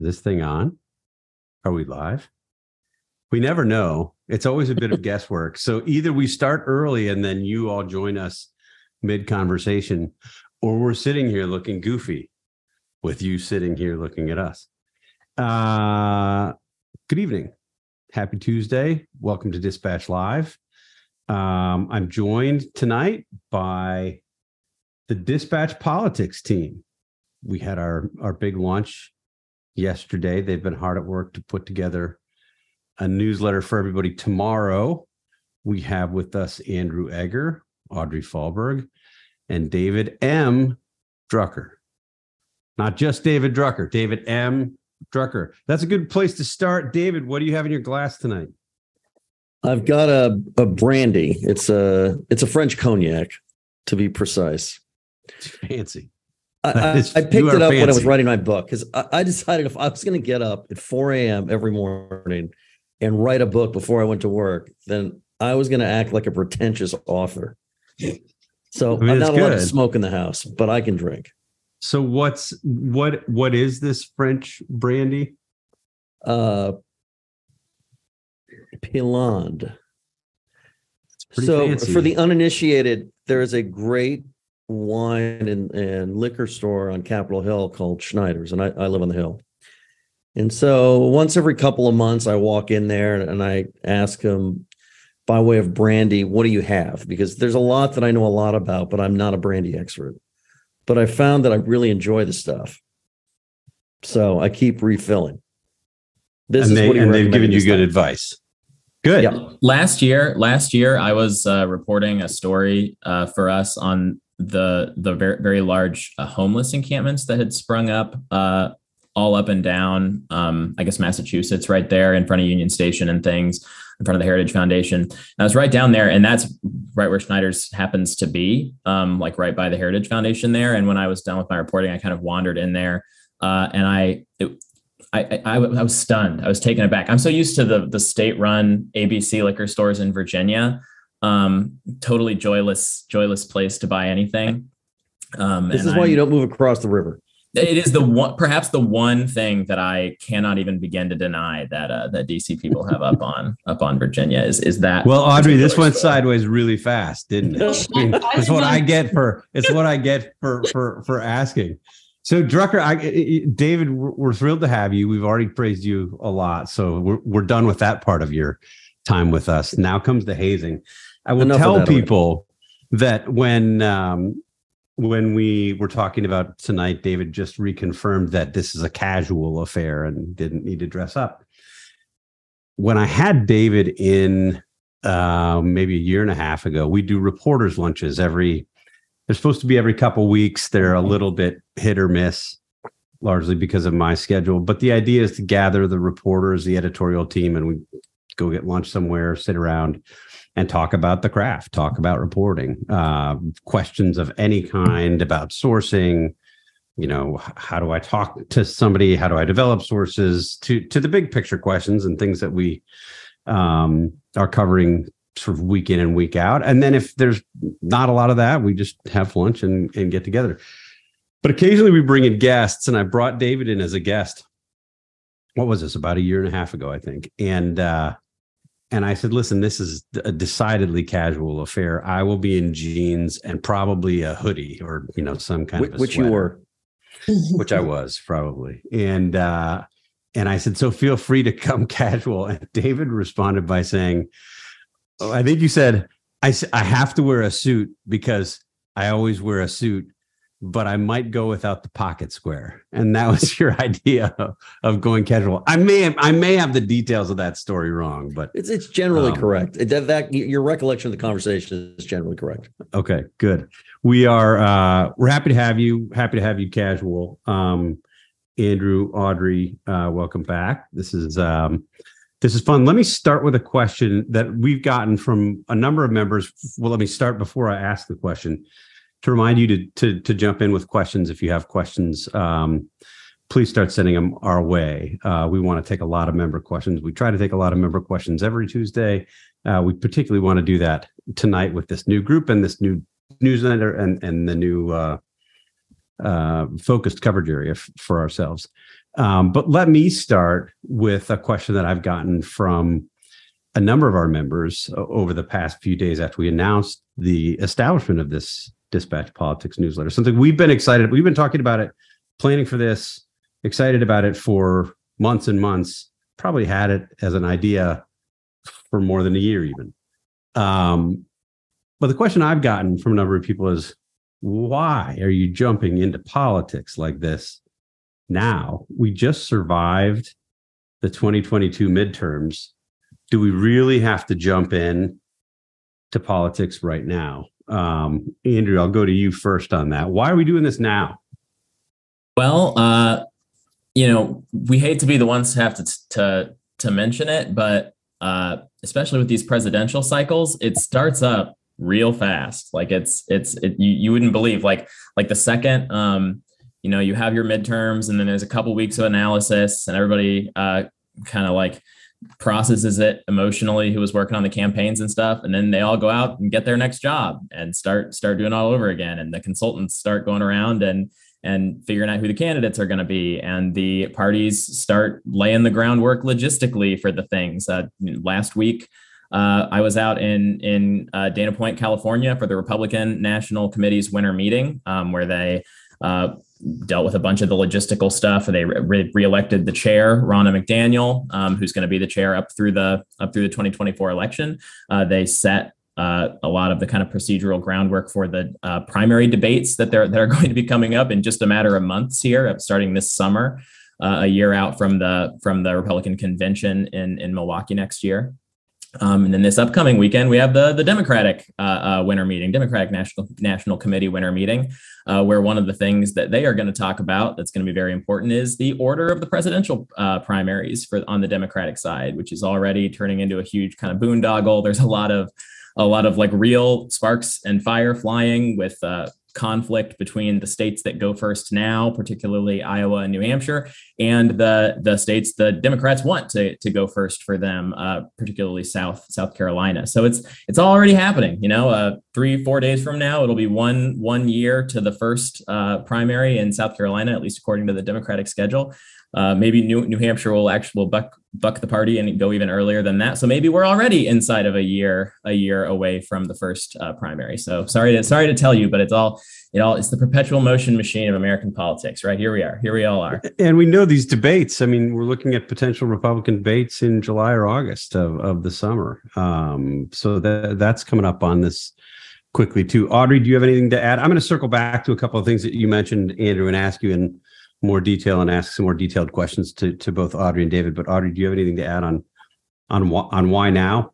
this thing on? Are we live? We never know. It's always a bit of guesswork. So either we start early and then you all join us mid conversation, or we're sitting here looking goofy with you sitting here looking at us. Uh, good evening. Happy Tuesday. Welcome to Dispatch Live. Um, I'm joined tonight by the Dispatch Politics team. We had our, our big launch yesterday. They've been hard at work to put together a newsletter for everybody. Tomorrow, we have with us Andrew Egger, Audrey Fahlberg, and David M. Drucker. Not just David Drucker, David M. Drucker. That's a good place to start. David, what do you have in your glass tonight? I've got a, a brandy. It's a it's a French cognac, to be precise. It's Fancy. I, I, I picked it up fancy. when I was writing my book because I, I, decided if I was going to get up at 4 a.m. every morning and write a book before I went to work, then I was going to act like a pretentious author. So I am not allowed to smoke in the house, but I can drink. So what's what what is this French brandy? Uh Piland. So fancy. for the uninitiated, there is a great wine and, and liquor store on Capitol Hill called Schneider's, and I, I live on the hill. And so once every couple of months, I walk in there and I ask them by way of brandy, what do you have? Because there's a lot that I know a lot about, but I'm not a brandy expert. But I found that I really enjoy the stuff. So I keep refilling. This and is they, what and they've given you good time. advice. Good. Yeah. Last year, last year I was uh, reporting a story uh, for us on the the very, very large uh, homeless encampments that had sprung up uh, all up and down. Um, I guess Massachusetts, right there in front of Union Station and things, in front of the Heritage Foundation. And I was right down there, and that's right where Schneider's happens to be, um, like right by the Heritage Foundation there. And when I was done with my reporting, I kind of wandered in there, uh, and I it, I, I, I was stunned. I was taken aback. I'm so used to the the state run ABC liquor stores in Virginia. Um, totally joyless, joyless place to buy anything. Um, this is why I'm, you don't move across the river. It is the one, perhaps the one thing that I cannot even begin to deny that uh, that DC people have up on up on Virginia is is that. Well, Audrey, this went store. sideways really fast, didn't it? I mean, it's what I get for it's what I get for for for asking. So Drucker, I, David, we're thrilled to have you. We've already praised you a lot, so we're we're done with that part of your time with us. Now comes the hazing. I will tell people that when um, when we were talking about tonight, David just reconfirmed that this is a casual affair and didn't need to dress up. When I had David in uh, maybe a year and a half ago, we do reporters lunches every they're supposed to be every couple weeks. They're a little bit hit or miss, largely because of my schedule. But the idea is to gather the reporters, the editorial team, and we go get lunch somewhere, sit around, and talk about the craft, talk about reporting, uh, questions of any kind about sourcing. You know, how do I talk to somebody? How do I develop sources? To to the big picture questions and things that we um, are covering sort of week in and week out. And then if there's not a lot of that, we just have lunch and, and get together. But occasionally we bring in guests, and I brought David in as a guest. What was this? About a year and a half ago, I think. And uh, and I said, listen, this is a decidedly casual affair. I will be in jeans and probably a hoodie or you know some kind which, of which you were, which I was probably. And uh, and I said, so feel free to come casual. And David responded by saying, Oh, I think you said I I have to wear a suit because I always wear a suit, but I might go without the pocket square. And that was your idea of, going casual. I may have, I may have the details of that story wrong, but it's it's generally um, correct. That, that your recollection of the conversation is generally correct. Okay, good. We are uh we're happy to have you. Happy to have you casual. Um Andrew, Audrey, uh, welcome back. This is um this is fun. Let me start with a question that we've gotten from a number of members. Well, let me start before I ask the question to remind you to to, to jump in with questions if you have questions. Um, please start sending them our way. Uh, we want to take a lot of member questions. We try to take a lot of member questions every Tuesday. Uh, we particularly want to do that tonight with this new group and this new newsletter and and the new uh, uh, focused coverage area f- for ourselves. Um, but let me start with a question that I've gotten from a number of our members over the past few days after we announced the establishment of this Dispatch Politics newsletter. Something we've been excited. We've been talking about it, planning for this, excited about it for months and months. Probably had it as an idea for more than a year, even. Um, but the question I've gotten from a number of people is, why are you jumping into politics like this now? We just survived the 2022 midterms. Do we really have to jump in to politics right now? Um, Andrew, I'll go to you first on that. Why are we doing this now? Well, uh, you know, we hate to be the ones to have to to to mention it, but uh, especially with these presidential cycles, it starts up real fast. Like it's it's it, you you wouldn't believe like like the second um you know you have your midterms and then there's a couple weeks of analysis and everybody uh kind of like processes it emotionally who was working on the campaigns and stuff and then they all go out and get their next job and start start doing all over again. And the consultants start going around and and figuring out who the candidates are going to be. And the parties start laying the groundwork logistically for the things. Uh, last week uh, I was out in in uh, Dana Point, California, for the Republican National Committee's winter meeting, um, where they uh, dealt with a bunch of the logistical stuff. They re- reelected the chair, Ronna McDaniel, um, who's going to be the chair up through the up through the 2024 election. Uh, they set uh, a lot of the kind of procedural groundwork for the uh, primary debates that they're that are going to be coming up in just a matter of months here, starting this summer, uh, a year out from the from the Republican convention in in Milwaukee next year. Um, and then this upcoming weekend, we have the the Democratic uh, uh, winter meeting, Democratic National National Committee winter meeting, uh, where one of the things that they are going to talk about that's going to be very important is the order of the presidential uh, primaries for on the Democratic side, which is already turning into a huge kind of boondoggle. There's a lot of a lot of like real sparks and fire flying with uh, conflict between the states that go first now, particularly Iowa and New Hampshire, and the the states the Democrats want to, to go first for them, uh, particularly South South Carolina. So it's it's already happening. You know, uh, three four days from now, it'll be one one year to the first uh, primary in South Carolina, at least according to the Democratic schedule. Uh, maybe New New Hampshire will actually buck buck the party and go even earlier than that. So maybe we're already inside of a year a year away from the first uh, primary. So sorry to sorry to tell you, but it's all it all it's the perpetual motion machine of American politics. Right here we are. Here we all are. And we know these debates. I mean, we're looking at potential Republican debates in July or August of of the summer. Um, so that that's coming up on this quickly too. Audrey, do you have anything to add? I'm going to circle back to a couple of things that you mentioned, Andrew, and ask you and more detail and ask some more detailed questions to to both Audrey and David. But Audrey, do you have anything to add on on on why now?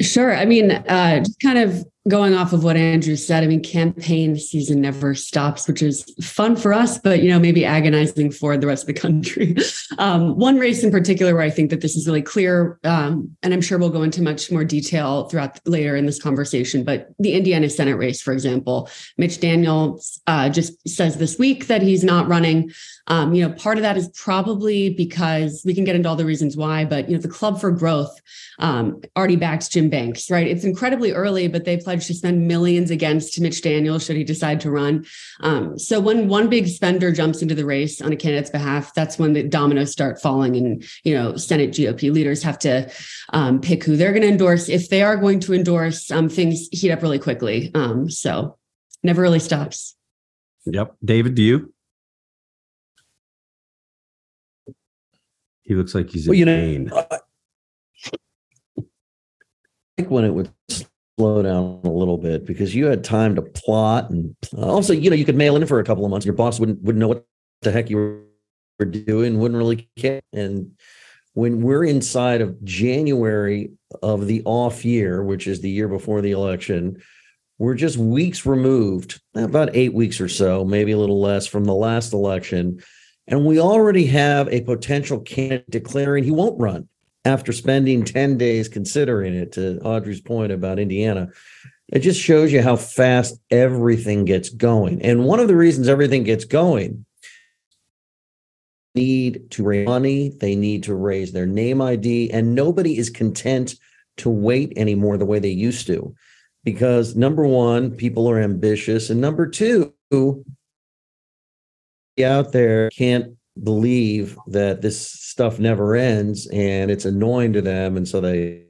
Sure. I mean, uh, just kind of going off of what Andrew said, I mean, campaign season never stops, which is fun for us, but you know, maybe agonizing for the rest of the country. Um, one race in particular where I think that this is really clear, um, and I'm sure we'll go into much more detail throughout later in this conversation. But the Indiana Senate race, for example, Mitch Daniels uh, just says this week that he's not running. Um, you know, part of that is probably because we can get into all the reasons why, but you know, the Club for Growth um, already backs Jim Banks, right? It's incredibly early, but they pledged to spend millions against Mitch Daniels should he decide to run. Um, so when one big spender jumps into the race on a candidate's behalf, that's when the dominoes start falling, and you know, Senate GOP leaders have to um, pick who they're going to endorse. If they are going to endorse, um, things heat up really quickly. Um, so never really stops. Yep, David, do you? He looks like he's well, in you pain. Know, I think when it would slow down a little bit because you had time to plot and also you know you could mail in for a couple of months. Your boss wouldn't wouldn't know what the heck you were doing, wouldn't really care. And when we're inside of January of the off year, which is the year before the election, we're just weeks removed, about eight weeks or so, maybe a little less from the last election. And we already have a potential candidate declaring he won't run after spending 10 days considering it, to Audrey's point about Indiana. It just shows you how fast everything gets going. And one of the reasons everything gets going need to raise money, they need to raise their name ID, and nobody is content to wait anymore the way they used to. Because number one, people are ambitious, and number two, out there can't believe that this stuff never ends and it's annoying to them, and so they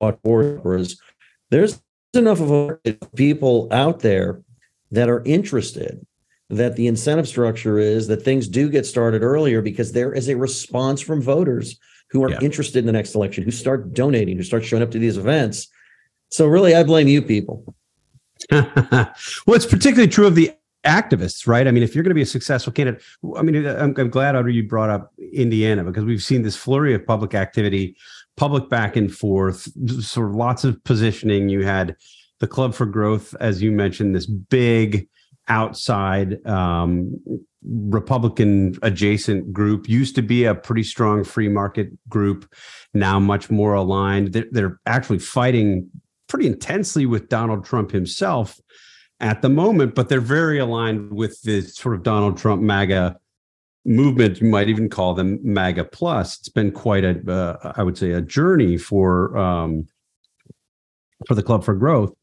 watch wars. There's enough of people out there that are interested that the incentive structure is that things do get started earlier because there is a response from voters who are yeah. interested in the next election, who start donating, who start showing up to these events. So really, I blame you people. well, it's particularly true of the activists, right? I mean, if you're going to be a successful candidate, I mean, I'm, I'm glad, you brought up Indiana because we've seen this flurry of public activity, public back and forth, sort of lots of positioning. You had the Club for Growth, as you mentioned, this big outside um, Republican adjacent group used to be a pretty strong free market group, now much more aligned. They're, they're actually fighting pretty intensely with Donald Trump himself at the moment, but they're very aligned with the sort of Donald Trump MAGA movement. You might even call them MAGA plus. It's been quite a, uh, I would say, a journey for um, for the Club for Growth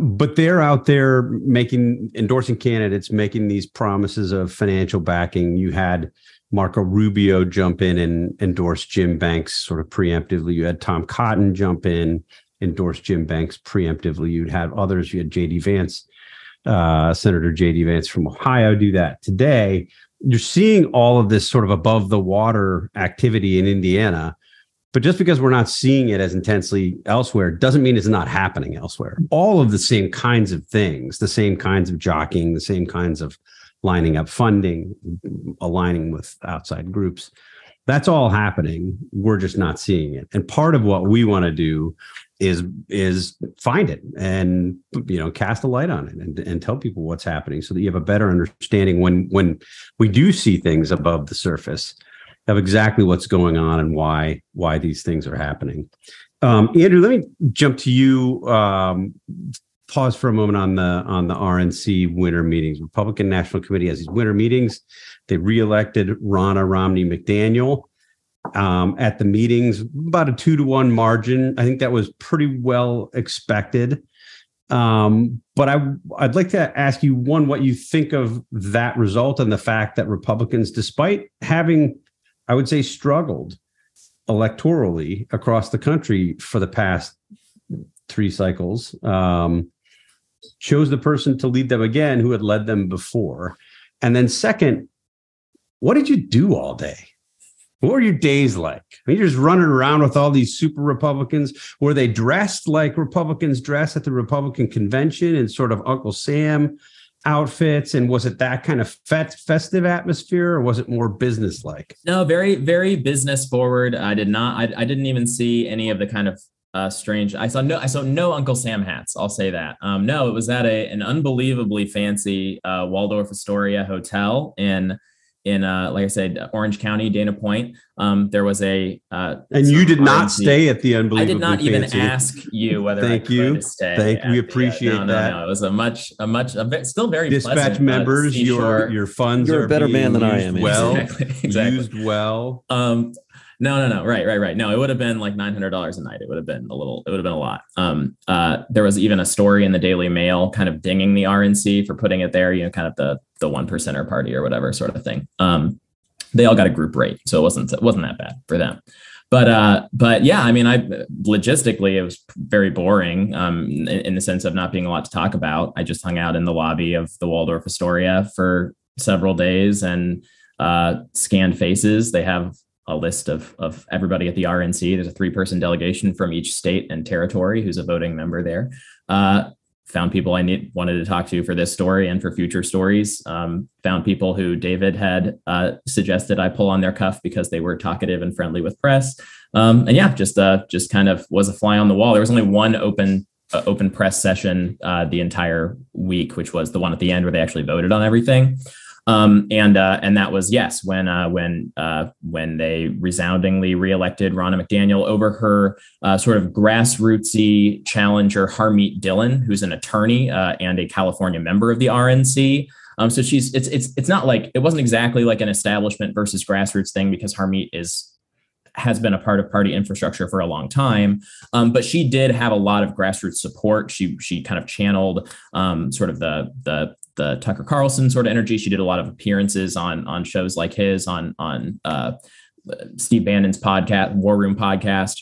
but they're out there making endorsing candidates making these promises of financial backing you had marco rubio jump in and endorse jim banks sort of preemptively you had tom cotton jump in endorse jim banks preemptively you'd have others you had jd vance uh, senator jd vance from ohio do that today you're seeing all of this sort of above the water activity in indiana but just because we're not seeing it as intensely elsewhere doesn't mean it's not happening elsewhere. All of the same kinds of things, the same kinds of jockeying, the same kinds of lining up funding, aligning with outside groups. That's all happening. We're just not seeing it. And part of what we want to do is is find it and you know cast a light on it and, and tell people what's happening so that you have a better understanding when when we do see things above the surface of exactly what's going on and why why these things are happening. Um, Andrew, let me jump to you. Um, pause for a moment on the on the RNC winter meetings. Republican National Committee has these winter meetings. They reelected Ronna Romney McDaniel um, at the meetings, about a two to one margin. I think that was pretty well expected. Um, but I I'd like to ask you one what you think of that result and the fact that Republicans, despite having I would say, struggled electorally across the country for the past three cycles. Um, chose the person to lead them again who had led them before. And then, second, what did you do all day? What were your days like? You're just running around with all these super Republicans. Were they dressed like Republicans dress at the Republican convention in sort of Uncle Sam outfits and was it that kind of festive atmosphere or was it more business like no very very business forward i did not I, I didn't even see any of the kind of uh, strange i saw no i saw no uncle sam hats i'll say that um, no it was at a an unbelievably fancy uh, waldorf astoria hotel in in uh, like I said, Orange County, Dana Point. Um, there was a uh, and you did not stay at the unbelievable. I did not even ask you whether. Thank you. Thank you. We appreciate the, uh, no, that. No, no, it was a much, a much, a still very dispatch pleasant, uh, members. your your funds. You're a better man than I am. Well, exactly, exactly. used well. Um, no, no, no. Right, right, right. No, it would have been like nine hundred dollars a night. It would have been a little. It would have been a lot. Um, uh, there was even a story in the Daily Mail, kind of dinging the RNC for putting it there. You know, kind of the the one percenter party or whatever sort of thing. Um, they all got a group rate, so it wasn't it wasn't that bad for them. But uh, but yeah, I mean, I logistically it was very boring um, in, in the sense of not being a lot to talk about. I just hung out in the lobby of the Waldorf Astoria for several days and uh, scanned faces. They have a list of of everybody at the RNC. There's a three person delegation from each state and territory who's a voting member there. Uh, found people I need, wanted to talk to for this story and for future stories. Um, found people who David had uh, suggested I pull on their cuff because they were talkative and friendly with press. Um, and yeah, just uh, just kind of was a fly on the wall. There was only one open uh, open press session uh, the entire week, which was the one at the end where they actually voted on everything. Um, and uh, and that was yes when uh, when uh, when they resoundingly reelected Ronna McDaniel over her uh, sort of grassrootsy challenger Harmeet Dillon, who's an attorney uh, and a California member of the RNC. Um, so she's it's it's it's not like it wasn't exactly like an establishment versus grassroots thing because Harmeet is has been a part of party infrastructure for a long time. Um, but she did have a lot of grassroots support. She she kind of channeled um, sort of the the the Tucker Carlson sort of energy. She did a lot of appearances on on shows like his on on uh, Steve Bannon's podcast, War Room podcast.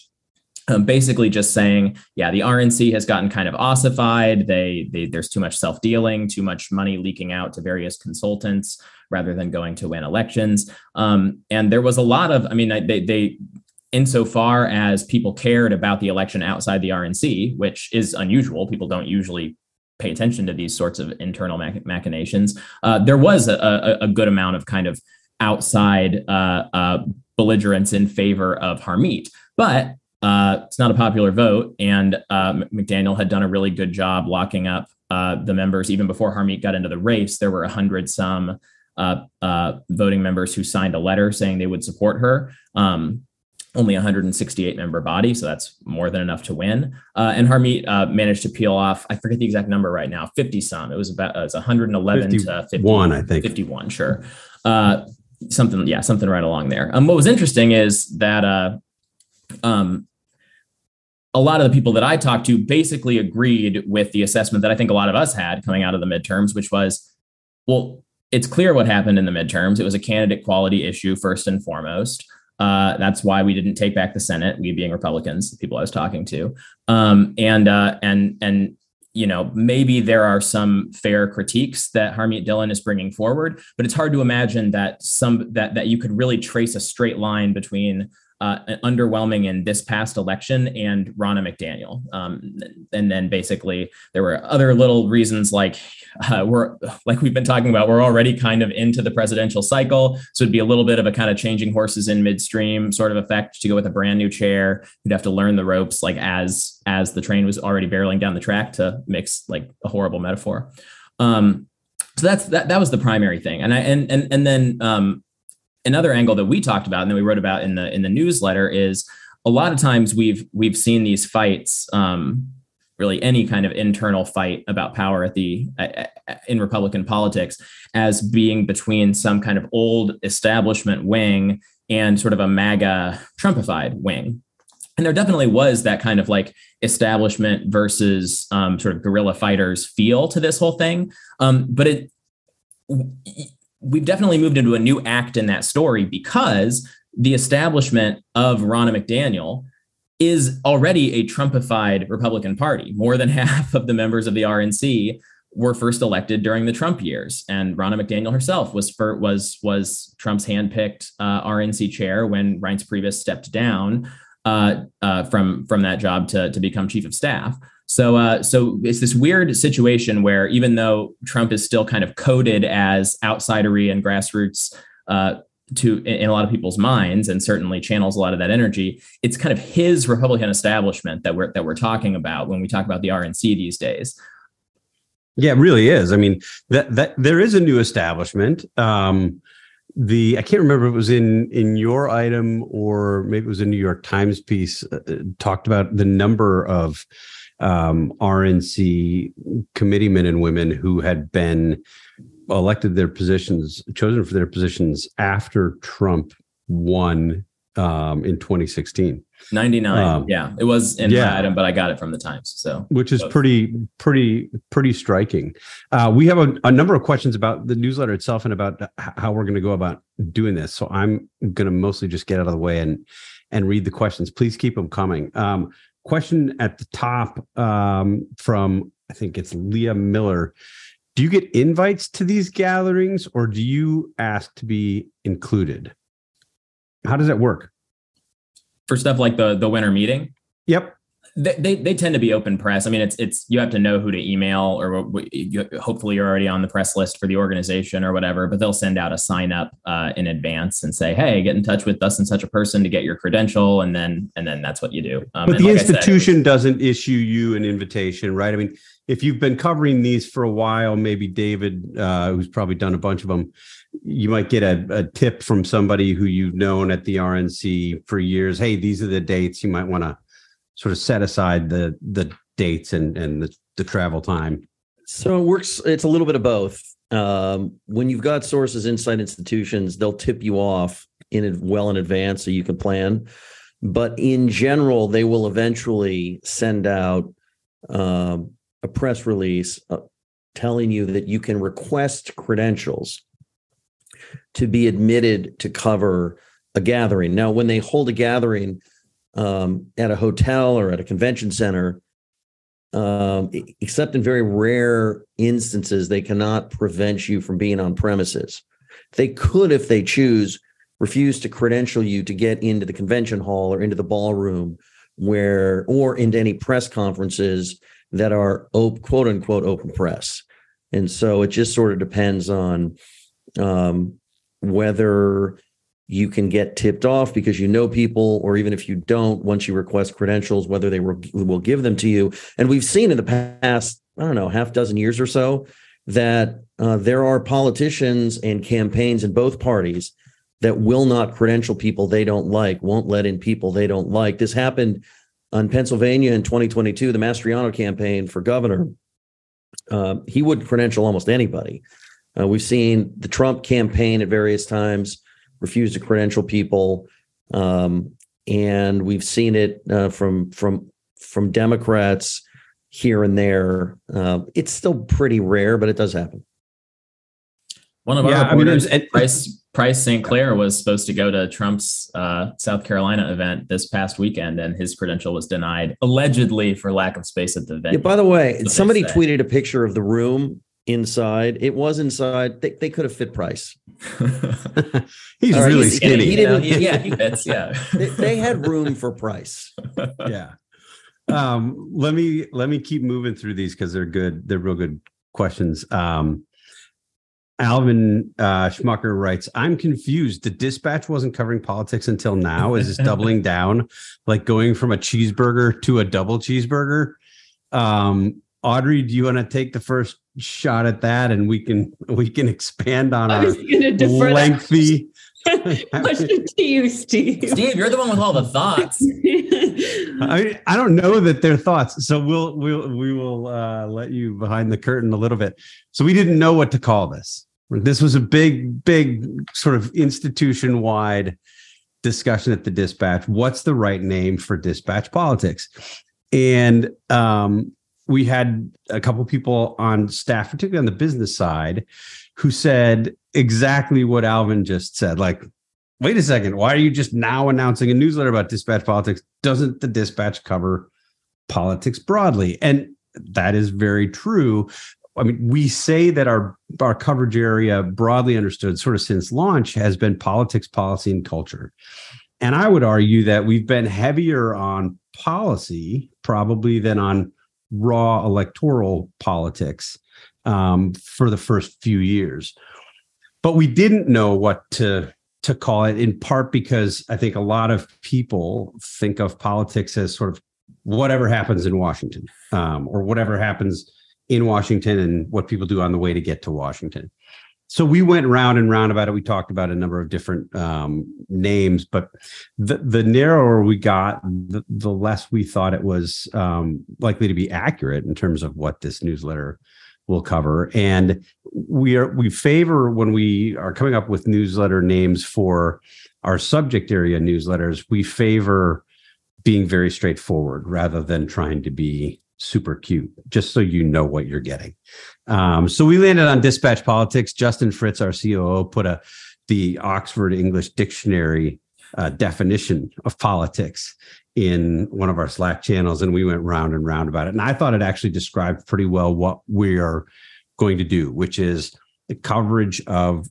Um, basically just saying, yeah, the RNC has gotten kind of ossified. They, they there's too much self dealing, too much money leaking out to various consultants rather than going to win elections. Um, and there was a lot of, I mean, they they insofar as people cared about the election outside the RNC, which is unusual. People don't usually pay attention to these sorts of internal mach- machinations. Uh, there was a, a, a, good amount of kind of outside uh, uh, belligerence in favor of Harmeet, but uh, it's not a popular vote. And uh, McDaniel had done a really good job locking up uh, the members even before Harmeet got into the race. There were a hundred some voting members who signed a letter saying they would support her. Um, only 168 member body, so that's more than enough to win. Uh, and Harmeet uh, managed to peel off, I forget the exact number right now, 50 some. It was about uh, it was 111 to 51, I think. 51, sure. Uh, something, yeah, something right along there. Um, what was interesting is that uh, um, a lot of the people that I talked to basically agreed with the assessment that I think a lot of us had coming out of the midterms, which was, well, it's clear what happened in the midterms. It was a candidate quality issue first and foremost. Uh, that's why we didn't take back the Senate. We being Republicans, the people I was talking to, um, and uh, and and you know maybe there are some fair critiques that Harmeet Dillon is bringing forward, but it's hard to imagine that some that that you could really trace a straight line between uh, underwhelming in this past election and Ronna McDaniel. Um, and then basically there were other little reasons like uh, we're like we've been talking about, we're already kind of into the presidential cycle. So it'd be a little bit of a kind of changing horses in midstream sort of effect to go with a brand new chair. You'd have to learn the ropes like as as the train was already barreling down the track to mix like a horrible metaphor. Um, so that's that that was the primary thing. And I and and and then um another angle that we talked about and that we wrote about in the in the newsletter is a lot of times we've we've seen these fights um, really any kind of internal fight about power at the in republican politics as being between some kind of old establishment wing and sort of a maga trumpified wing. And there definitely was that kind of like establishment versus um, sort of guerrilla fighters feel to this whole thing. Um, but it we've definitely moved into a new act in that story because the establishment of Ronna McDaniel is already a Trumpified Republican Party. More than half of the members of the RNC were first elected during the Trump years, and Ronna McDaniel herself was for, was was Trump's handpicked uh, RNC chair when Reince Priebus stepped down uh, uh, from from that job to to become chief of staff. So, uh, so it's this weird situation where even though Trump is still kind of coded as outsidery and grassroots uh, to in a lot of people's minds, and certainly channels a lot of that energy, it's kind of his Republican establishment that we're that we're talking about when we talk about the RNC these days. Yeah, it really is. I mean, that that there is a new establishment. Um, the I can't remember if it was in in your item or maybe it was a New York Times piece uh, talked about the number of um, RNC committeemen and women who had been elected their positions, chosen for their positions after Trump won um, in 2016. 99. Um, yeah, it was in yeah. item, but I got it from the Times. So, which is pretty, pretty, pretty striking. Uh, we have a, a, number of questions about the newsletter itself and about how we're going to go about doing this. So, I'm going to mostly just get out of the way and and read the questions. Please keep them coming. Um, question at the top um, from I think it's Leah Miller. Do you get invites to these gatherings or do you ask to be included? How does that work? For stuff like the the winter meeting? Yep they, they, they tend to be open press. I mean, it's it's you have to know who to email, or you, hopefully you're already on the press list for the organization or whatever. But they'll send out a sign up uh, in advance and say, "Hey, get in touch with us and such a person to get your credential," and then and then that's what you do. Um, but the like institution said, doesn't issue you an invitation, right? I mean, if you've been covering these for a while, maybe David, uh, who's probably done a bunch of them, you might get a, a tip from somebody who you've known at the RNC for years. Hey, these are the dates you might want to sort of set aside the the dates and and the, the travel time? So it works. It's a little bit of both. Um, when you've got sources inside institutions, they'll tip you off in well in advance so you can plan. But in general, they will eventually send out um, a press release uh, telling you that you can request credentials to be admitted to cover a gathering. Now, when they hold a gathering um, at a hotel or at a convention center, um, except in very rare instances, they cannot prevent you from being on premises. They could, if they choose, refuse to credential you to get into the convention hall or into the ballroom where or into any press conferences that are op, quote unquote open press. And so it just sort of depends on um, whether you can get tipped off because you know people, or even if you don't, once you request credentials, whether they will, will give them to you. And we've seen in the past, I don't know, half dozen years or so, that uh, there are politicians and campaigns in both parties that will not credential people they don't like, won't let in people they don't like. This happened on Pennsylvania in 2022, the Mastriano campaign for governor. Uh, he wouldn't credential almost anybody. Uh, we've seen the Trump campaign at various times refuse to credential people, um, and we've seen it uh, from from from Democrats here and there. Uh, it's still pretty rare, but it does happen. One of yeah, our reporters, I mean, Price Price St. Clair, was supposed to go to Trump's uh, South Carolina event this past weekend, and his credential was denied, allegedly for lack of space at the event. Yeah, by the way, somebody tweeted a picture of the room inside. It was inside. They, they could have fit Price. he's right, really he's, skinny. He didn't, yeah, he fits. Yeah, they, they, had room for Price. yeah. Um, let me let me keep moving through these because they're good. They're real good questions. Um, Alvin uh, Schmucker writes, I'm confused. The dispatch wasn't covering politics until now. Is this doubling down, like going from a cheeseburger to a double cheeseburger? Um, Audrey, do you want to take the first shot at that, and we can we can expand on our lengthy. Question to you, Steve. Steve, you're the one with all the thoughts. I I don't know that they're thoughts, so we'll we'll we will uh, let you behind the curtain a little bit. So we didn't know what to call this. This was a big, big sort of institution wide discussion at the dispatch. What's the right name for dispatch politics? And um, we had a couple people on staff, particularly on the business side, who said exactly what Alvin just said. Like, wait a second, why are you just now announcing a newsletter about dispatch politics? Doesn't the dispatch cover politics broadly? And that is very true. I mean, we say that our our coverage area, broadly understood, sort of since launch, has been politics, policy, and culture. And I would argue that we've been heavier on policy probably than on raw electoral politics um, for the first few years. But we didn't know what to to call it in part because I think a lot of people think of politics as sort of whatever happens in Washington um, or whatever happens in Washington and what people do on the way to get to Washington. So we went round and round about it. We talked about a number of different um, names, but the, the narrower we got, the, the less we thought it was um, likely to be accurate in terms of what this newsletter will cover. And we are we favor when we are coming up with newsletter names for our subject area newsletters. We favor being very straightforward rather than trying to be super cute, just so you know what you're getting. Um, so we landed on dispatch politics. Justin Fritz, our COO, put a the Oxford English Dictionary uh, definition of politics in one of our Slack channels, and we went round and round about it. And I thought it actually described pretty well what we are going to do, which is the coverage of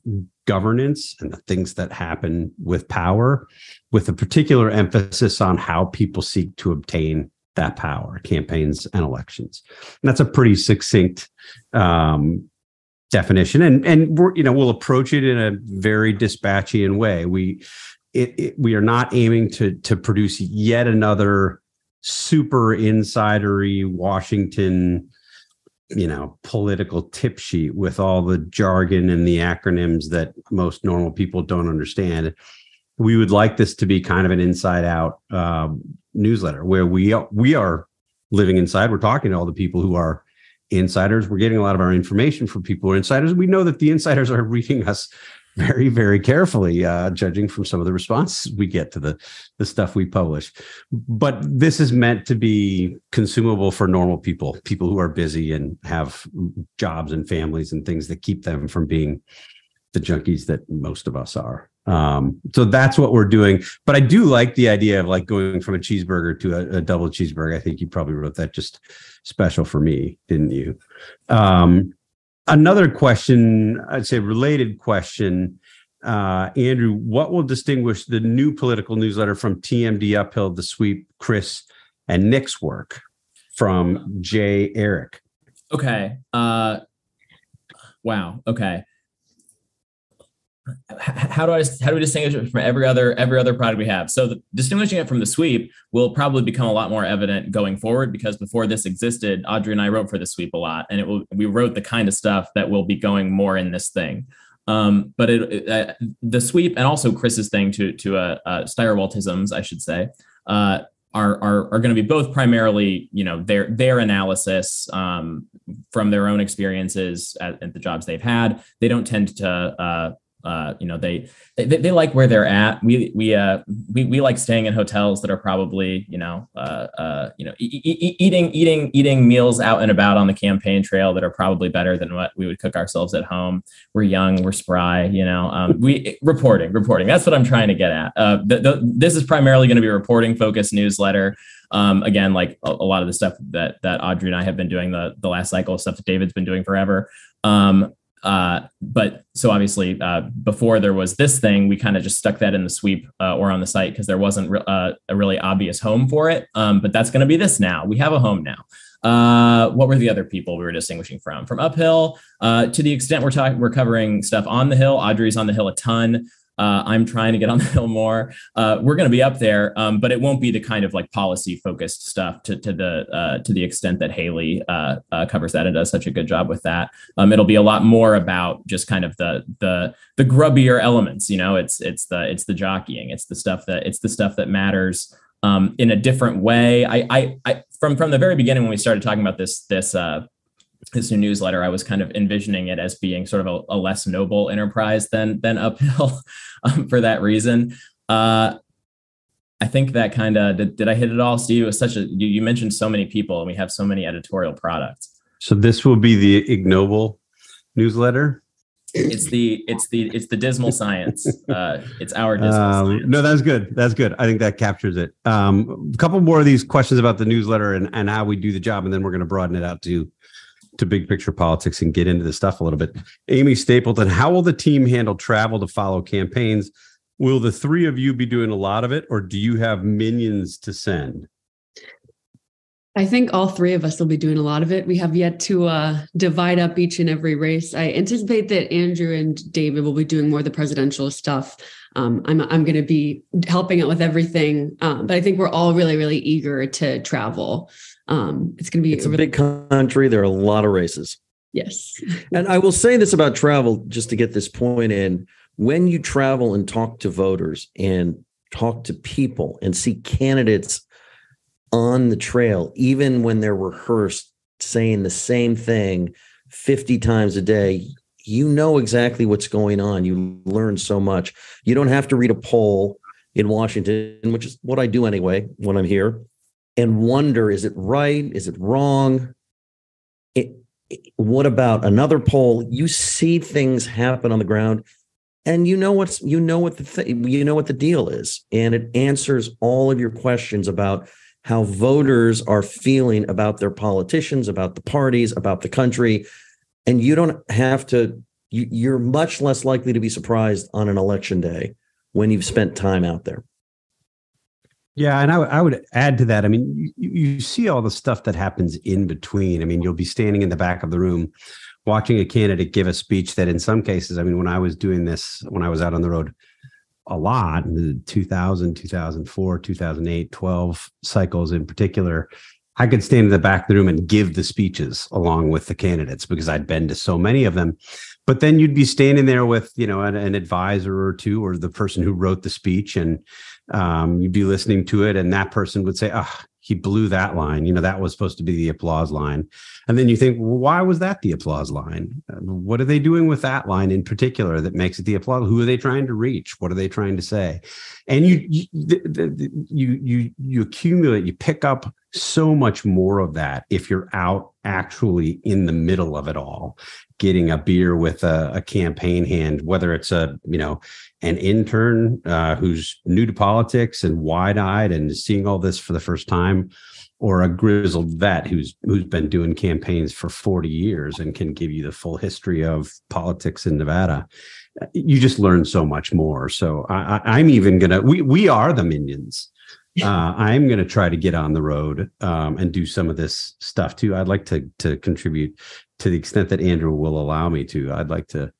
governance and the things that happen with power, with a particular emphasis on how people seek to obtain that power, campaigns and elections. And that's a pretty succinct um, definition, and and we're you know we'll approach it in a very dispatchian way. We it, it, we are not aiming to to produce yet another super insidery Washington you know political tip sheet with all the jargon and the acronyms that most normal people don't understand we would like this to be kind of an inside out um, newsletter where we are, we are living inside. We're talking to all the people who are insiders. We're getting a lot of our information from people who are insiders. We know that the insiders are reading us very, very carefully, uh, judging from some of the responses we get to the the stuff we publish. But this is meant to be consumable for normal people, people who are busy and have jobs and families and things that keep them from being the junkies that most of us are. Um, so that's what we're doing. But I do like the idea of like going from a cheeseburger to a, a double cheeseburger. I think you probably wrote that just special for me, didn't you? Um, another question, I'd say related question. Uh, Andrew, what will distinguish the new political newsletter from TMD Uphill, The Sweep, Chris, and Nick's work from Jay Eric? Okay. Uh, wow. Okay how do I how do we distinguish it from every other every other product we have? So the, distinguishing it from the sweep will probably become a lot more evident going forward because before this existed, Audrey and I wrote for the sweep a lot, and it will we wrote the kind of stuff that will be going more in this thing. Um, but it, it uh, the sweep and also Chris's thing to to uh, uh, Stirewaltisms, I should say, uh, are are, are going to be both primarily you know their their analysis um, from their own experiences at, at, the jobs they've had. They don't tend to uh, you know they, they they like where they're at. We we uh we, we like staying in hotels that are probably you know uh, uh you know e- e- eating eating eating meals out and about on the campaign trail that are probably better than what we would cook ourselves at home. We're young, we're spry, you know. Um, we reporting reporting. That's what I'm trying to get at. Uh, the, the, this is primarily going to be reporting focused newsletter. Um, again, like a, a, lot of the stuff that that Audrey and I have been doing the the last cycle of stuff that David's been doing forever. Um, uh, but so obviously, uh, before there was this thing, we kind of just stuck that in the sweep uh, or on the site because there wasn't re- uh, a really obvious home for it. Um, but that's going to be this now. We have a home now. Uh, what were the other people we were distinguishing from? From uphill, uh, to the extent we're talking, we're covering stuff on the hill. Audrey's on the hill a ton. Uh, I'm trying to get on the hill more. Uh, we're going to be up there, um, but it won't be the kind of like policy focused stuff to, to the uh, to the extent that Haley uh, uh, covers that and does such a good job with that. Um, it'll be a lot more about just kind of the the the grubbier elements. You know, it's it's the it's the jockeying. It's the stuff that it's the stuff that matters. Um, in a different way, I, I, I, from from the very beginning when we started talking about this this uh, this new newsletter, I was kind of envisioning it as being sort of a, a less noble enterprise than than uphill um, for that reason. Uh, I think that kind of did, did I hit it all, Steve? It was such a you, you mentioned so many people and we have so many editorial products. So this will be the ignoble newsletter. It's the it's the it's the dismal science. Uh, it's our dismal um, science. No, that's good. That's good. I think that captures it. Um, a couple more of these questions about the newsletter and, and how we do the job, and then we're going to broaden it out to to big picture politics and get into the stuff a little bit. Amy Stapleton, how will the team handle travel to follow campaigns? Will the three of you be doing a lot of it, or do you have minions to send? I think all three of us will be doing a lot of it. We have yet to uh, divide up each and every race. I anticipate that Andrew and David will be doing more of the presidential stuff. Um, I'm I'm going to be helping out with everything, um, but I think we're all really really eager to travel. Um, it's going to be it's a, big country. There are a lot of races. Yes. and I will say this about travel, just to get this point in. When you travel and talk to voters and talk to people and see candidates on the trail, even when they're rehearsed saying the same thing 50 times a day, you know exactly what's going on. You learn so much. You don't have to read a poll in Washington, which is what I do anyway when I'm here and wonder is it right? Is it wrong? It, it, what about another poll? You see things happen on the ground and you know what's you know what the th- you know what the deal is and it answers all of your questions about how voters are feeling about their politicians about the parties about the country and you don't have to you, you're much less likely to be surprised on an election day when you've spent time out there yeah, and I, w- I would add to that. I mean, you, you see all the stuff that happens in between. I mean, you'll be standing in the back of the room watching a candidate give a speech that, in some cases, I mean, when I was doing this, when I was out on the road a lot, in the 2000, 2004, 2008, 12 cycles in particular, I could stand in the back of the room and give the speeches along with the candidates because I'd been to so many of them. But then you'd be standing there with, you know, an, an advisor or two or the person who wrote the speech and um, you'd be listening to it, and that person would say, "Ah, oh, he blew that line. You know, that was supposed to be the applause line. And then you think, well, why was that the applause line? What are they doing with that line in particular that makes it the applause? Who are they trying to reach? What are they trying to say? And you you you you, you accumulate, you pick up so much more of that if you're out actually in the middle of it all getting a beer with a, a campaign hand whether it's a you know an intern uh, who's new to politics and wide-eyed and seeing all this for the first time or a grizzled vet who's who's been doing campaigns for 40 years and can give you the full history of politics in Nevada. You just learn so much more. So I, i'm even gonna we we are the minions. Uh, I'm going to try to get on the road um, and do some of this stuff too. I'd like to to contribute to the extent that Andrew will allow me to. I'd like to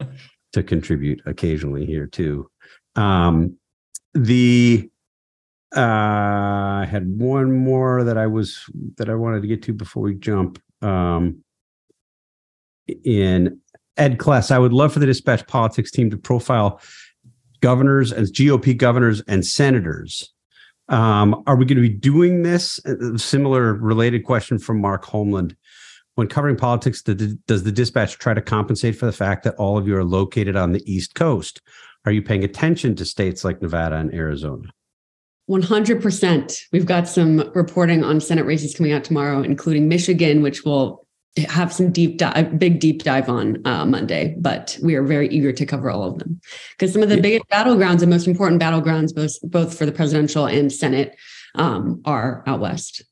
to contribute occasionally here too. Um, the uh, I had one more that I was that I wanted to get to before we jump. Um, in Ed Kless, I would love for the dispatch politics team to profile governors as GOP governors and senators um, are we going to be doing this? A similar related question from Mark Homeland. When covering politics, does the dispatch try to compensate for the fact that all of you are located on the East Coast? Are you paying attention to states like Nevada and Arizona? 100%. We've got some reporting on Senate races coming out tomorrow, including Michigan, which will have some deep dive, big deep dive on uh, Monday, but we are very eager to cover all of them because some of the yeah. biggest battlegrounds and most important battlegrounds, both both for the presidential and Senate, um, are out west.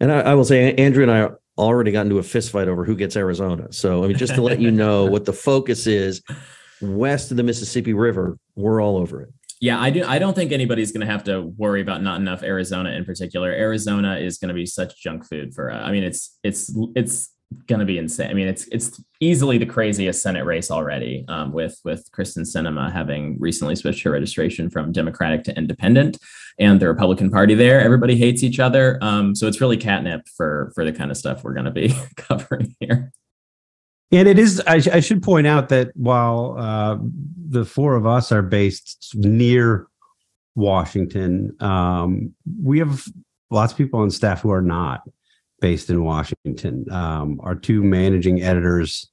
And I, I, will say, Andrew and I already got into a fist fight over who gets Arizona. So I mean, just to let you know what the focus is, west of the Mississippi River, we're all over it. Yeah, I do. I don't think anybody's going to have to worry about not enough Arizona in particular. Arizona is going to be such junk food for. Uh, I mean, it's it's it's going to be insane. I mean, it's it's easily the craziest Senate race already, um, with with Kyrsten Sinema having recently switched her registration from Democratic to Independent, and the Republican Party there. Everybody hates each other, um, so it's really catnip for for the kind of stuff we're going to be covering here. And it is. I, sh- I should point out that while uh, the four of us are based near Washington, um, we have lots of people on staff who are not based in Washington. Um, our two managing editors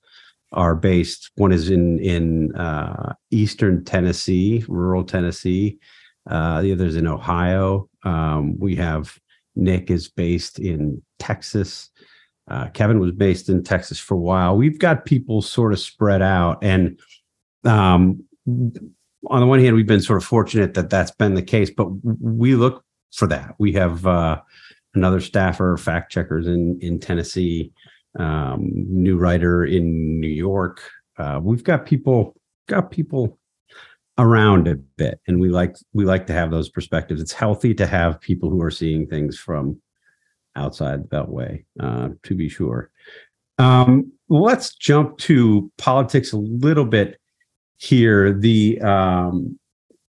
are based. One is in in uh, eastern Tennessee, rural Tennessee. Uh, the other is in Ohio. Um, we have Nick is based in Texas. Uh, Kevin was based in Texas for a while. We've got people sort of spread out, and um, on the one hand, we've been sort of fortunate that that's been the case. But we look for that. We have uh, another staffer, fact checkers in in Tennessee, um, new writer in New York. Uh, we've got people got people around a bit, and we like we like to have those perspectives. It's healthy to have people who are seeing things from outside the Beltway, uh, to be sure. Um, let's jump to politics a little bit here. The um,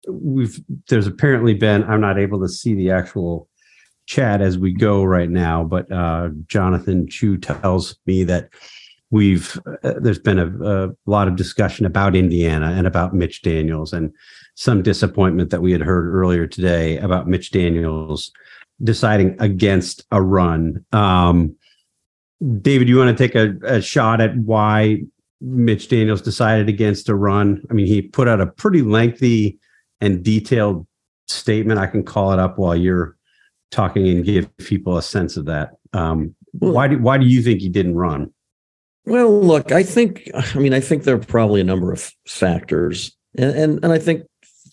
we've there's apparently been I'm not able to see the actual chat as we go right now, but uh, Jonathan Chu tells me that we've uh, there's been a, a, lot of discussion about Indiana and about Mitch Daniels and some disappointment that we had heard earlier today about Mitch Daniels deciding against a run. Um, David, you want to take a, a shot at why Mitch Daniels decided against a run? I mean, he put out a pretty lengthy and detailed statement. I can call it up while you're talking and give people a sense of that. Um, well, why do why do you think he didn't run? Well, look, I think I mean I think there are probably a number of factors, and and, and I think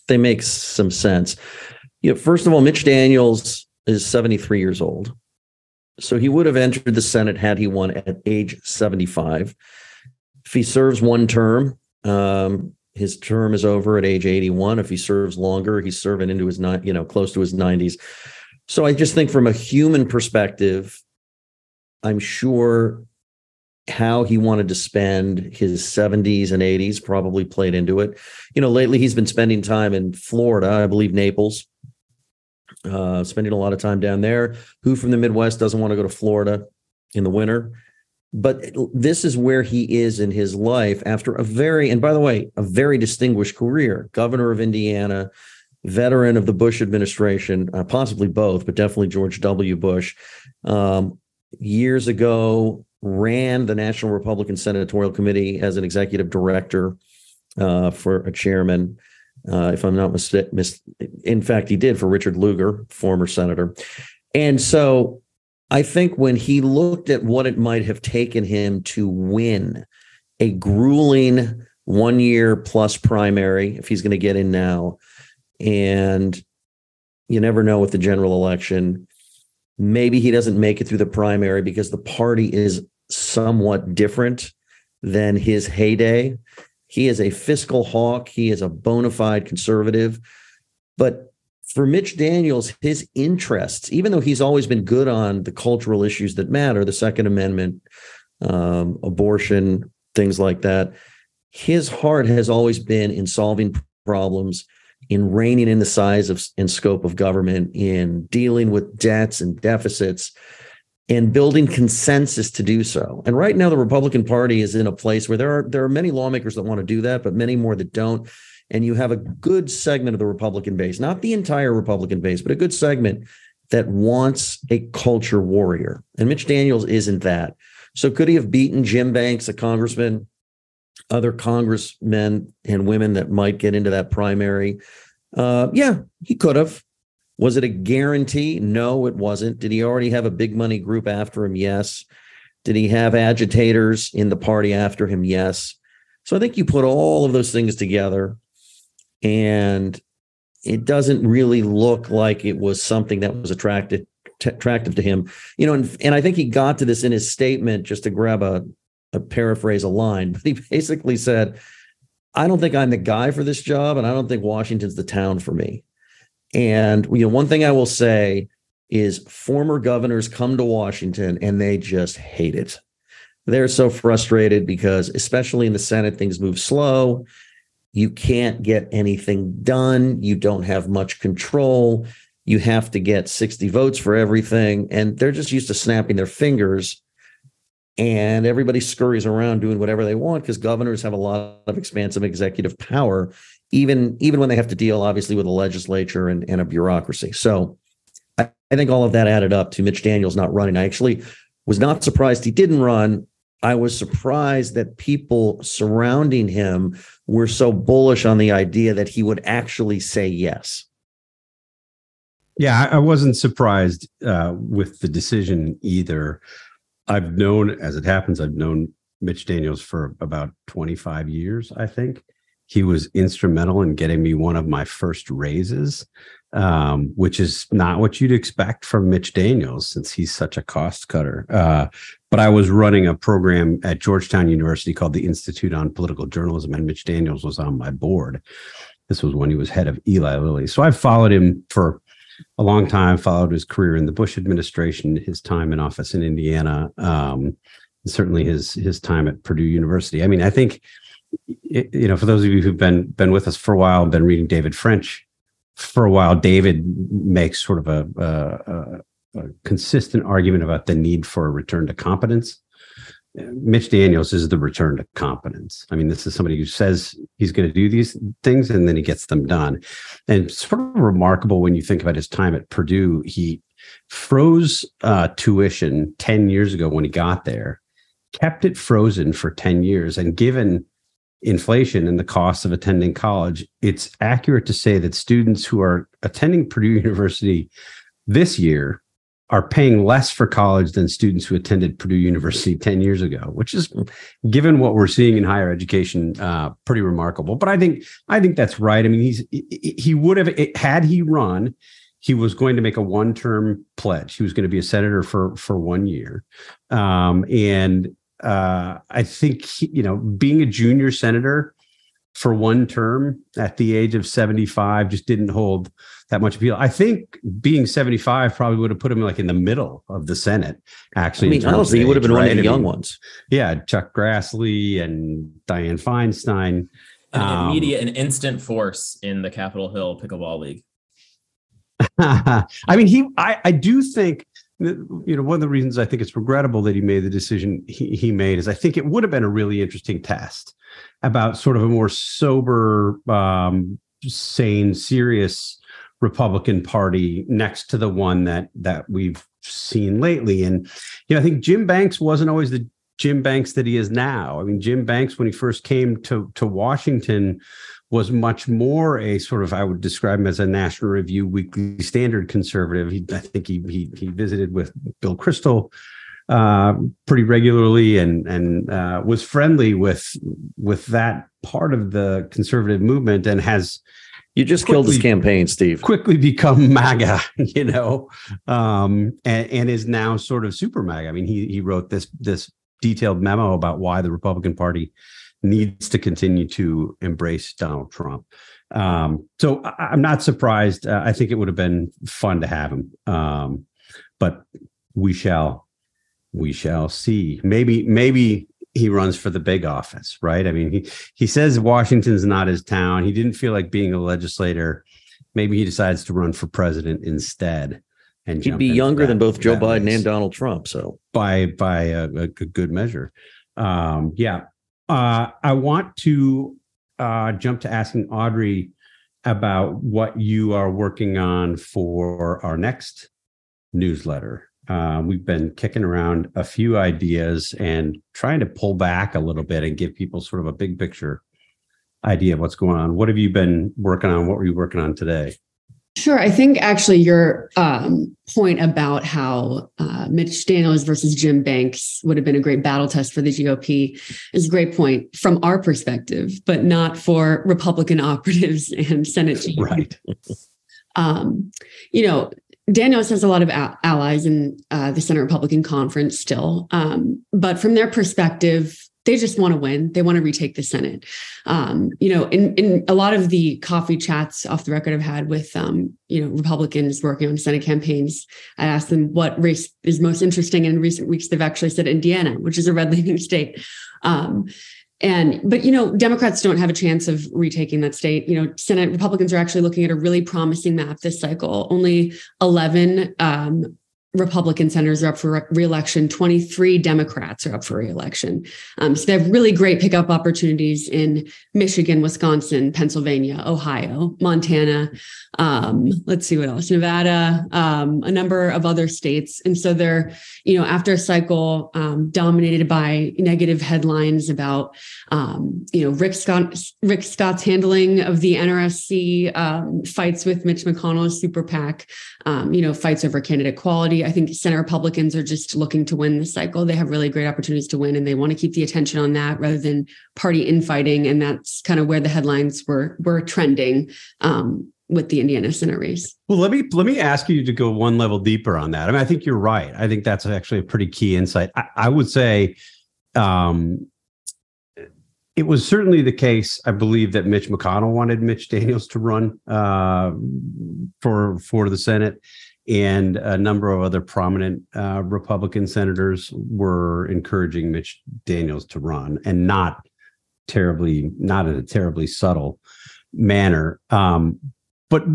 they make some sense. You know, first of all, Mitch Daniels is 73 years old. So he would have entered the Senate had he won at age 75. If he serves one term, um, his term is over at age 81. If he serves longer, he's serving into his you know, close to his 90s. So I just think from a human perspective, I'm sure how he wanted to spend his 70s and 80s probably played into it. You know, lately he's been spending time in Florida, I believe Naples, uh, spending a lot of time down there. Who from the Midwest doesn't want to go to Florida in the winter? But this is where he is in his life after a very, and by the way, a very distinguished career governor of Indiana, veteran of the Bush administration, uh, possibly both, but definitely George W. Bush. Um, years ago, ran the National Republican Senatorial Committee as an executive director uh, for a chairman. Uh, if I'm not mistaken, mis- in fact, he did for Richard Lugar, former senator. And so I think when he looked at what it might have taken him to win a grueling one year plus primary, if he's going to get in now, and you never know with the general election. Maybe he doesn't make it through the primary because the party is somewhat different than his heyday. He is a fiscal hawk. He is a bona fide conservative. But for Mitch Daniels, his interests, even though he's always been good on the cultural issues that matter, the Second Amendment, um, abortion, things like that, his heart has always been in solving problems in reining in the size of and scope of government, in dealing with debts and deficits, and building consensus to do so. And right now, the Republican Party is in a place where there are there are many lawmakers that want to do that, but many more that don't. And you have a good segment of the Republican base, not the entire Republican base, but a good segment that wants a culture warrior. And Mitch Daniels isn't that. So could he have beaten Jim Banks, a congressman, other congressmen and women that might get into that primary? Uh, yeah, he could have. Was it a guarantee? No, it wasn't. Did he already have a big money group after him? Yes. Did he have agitators in the party after him? Yes. So I think you put all of those things together and it doesn't really look like it was something that was attractive t- attractive to him. You know, and, and I think he got to this in his statement just to grab a a paraphrase a line, but he basically said, I don't think I'm the guy for this job, and I don't think Washington's the town for me. And you know, one thing I will say is former governors come to Washington and they just hate it. They're so frustrated because, especially in the Senate, things move slow. You can't get anything done. You don't have much control. You have to get 60 votes for everything. And they're just used to snapping their fingers and everybody scurries around doing whatever they want because governors have a lot of expansive executive power even even when they have to deal obviously with a legislature and, and a bureaucracy. So I, I think all of that added up to mitch daniels not running. I actually was not surprised he didn't run. I was surprised that people surrounding him were so bullish on the idea that he would actually say yes. Yeah i wasn't surprised uh, with the decision either I've known, as it happens, I've known Mitch Daniels for about 25 years, I think. He was instrumental in getting me one of my first raises, um, which is not what you'd expect from Mitch Daniels since he's such a cost cutter. Uh, but I was running a program at Georgetown University called the Institute on Political Journalism, and Mitch Daniels was on my board. This was when he was head of Eli Lilly. So I've followed him for a long time, followed his career in the Bush administration, his time in office in Indiana, um, certainly his his time at Purdue University. I mean, I think you know, for those of you who've been been with us for a while, been reading David French for a while, David makes sort of a, a, a consistent argument about the need for a return to competence. Mitch Daniels is the return to competence. I mean, this is somebody who says he's going to do these things and then he gets them done. And sort of remarkable when you think about his time at Purdue, he froze uh, tuition 10 years ago when he got there, kept it frozen for 10 years. And given inflation and the cost of attending college, it's accurate to say that students who are attending Purdue University this year are paying less for college than students who attended Purdue University 10 years ago, which is given what we're seeing in higher education, uh, pretty remarkable. But I think I think that's right. I mean, he's he would have had he run, he was going to make a one-term pledge. He was going to be a senator for for one year, um, and uh, I think he, you know being a junior senator for one term at the age of 75 just didn't hold that much appeal. I think being 75 probably would have put him like in the middle of the Senate. Actually, I mean, honestly, he would have been right? one of the young ones. Yeah, Chuck Grassley and Dianne Feinstein. An um, immediate and instant force in the Capitol Hill Pickleball League. I mean, he. I, I do think you know one of the reasons I think it's regrettable that he made the decision he, he made is I think it would have been a really interesting test about sort of a more sober um, sane, serious Republican Party next to the one that that we've seen lately. And you know, I think Jim Banks wasn't always the Jim Banks that he is now. I mean, Jim Banks, when he first came to to Washington, was much more a sort of I would describe him as a National Review Weekly Standard conservative. He, I think he he he visited with Bill Kristol uh, pretty regularly and and uh, was friendly with with that part of the conservative movement and has you just quickly, killed his campaign, Steve. Quickly become MAGA, you know, um, and, and is now sort of super MAGA. I mean, he he wrote this this detailed memo about why the Republican Party needs to continue to embrace Donald Trump. Um, so I, am not surprised. Uh, I think it would have been fun to have him, um, but we shall we shall see. Maybe maybe he runs for the big office, right? I mean, he he says Washington's not his town. He didn't feel like being a legislator. Maybe he decides to run for president instead. And he'd be younger that, than both Joe Biden race. and Donald Trump. So by by a, a good measure, um, yeah. Uh, I want to uh, jump to asking Audrey about what you are working on for our next newsletter. Uh, we've been kicking around a few ideas and trying to pull back a little bit and give people sort of a big picture idea of what's going on. What have you been working on? What were you working on today? Sure. I think actually your um, point about how uh, Mitch Daniels versus Jim Banks would have been a great battle test for the GOP is a great point from our perspective, but not for Republican operatives and Senate. Right. Um, you know, Daniels has a lot of allies in uh, the Senate Republican Conference still, um, but from their perspective, they just want to win. They want to retake the Senate. Um, you know, in in a lot of the coffee chats off the record I've had with um, you know Republicans working on Senate campaigns, I asked them what race is most interesting. In recent weeks, they've actually said Indiana, which is a red leaning state. Um, and but you know, Democrats don't have a chance of retaking that state. You know, Senate Republicans are actually looking at a really promising map this cycle. Only 11 um, Republican senators are up for reelection. 23 Democrats are up for reelection. Um, so they have really great pickup opportunities in Michigan, Wisconsin, Pennsylvania, Ohio, Montana. Um, let's see what else, Nevada, um, a number of other states. And so they're, you know, after a cycle um, dominated by negative headlines about, um, you know, Rick Scott, Rick Scott's handling of the NRSC um, fights with Mitch McConnell's super PAC, you know, fights over candidate quality I think Senate Republicans are just looking to win the cycle. They have really great opportunities to win, and they want to keep the attention on that rather than party infighting. And that's kind of where the headlines were were trending. Um, with the Indiana Senate race. Well, let me let me ask you to go one level deeper on that. I mean, I think you're right. I think that's actually a pretty key insight. I, I would say um, it was certainly the case. I believe that Mitch McConnell wanted Mitch Daniels to run uh, for for the Senate and a number of other prominent uh, Republican senators were encouraging Mitch Daniels to run, and not terribly, not in a terribly subtle manner. Um, but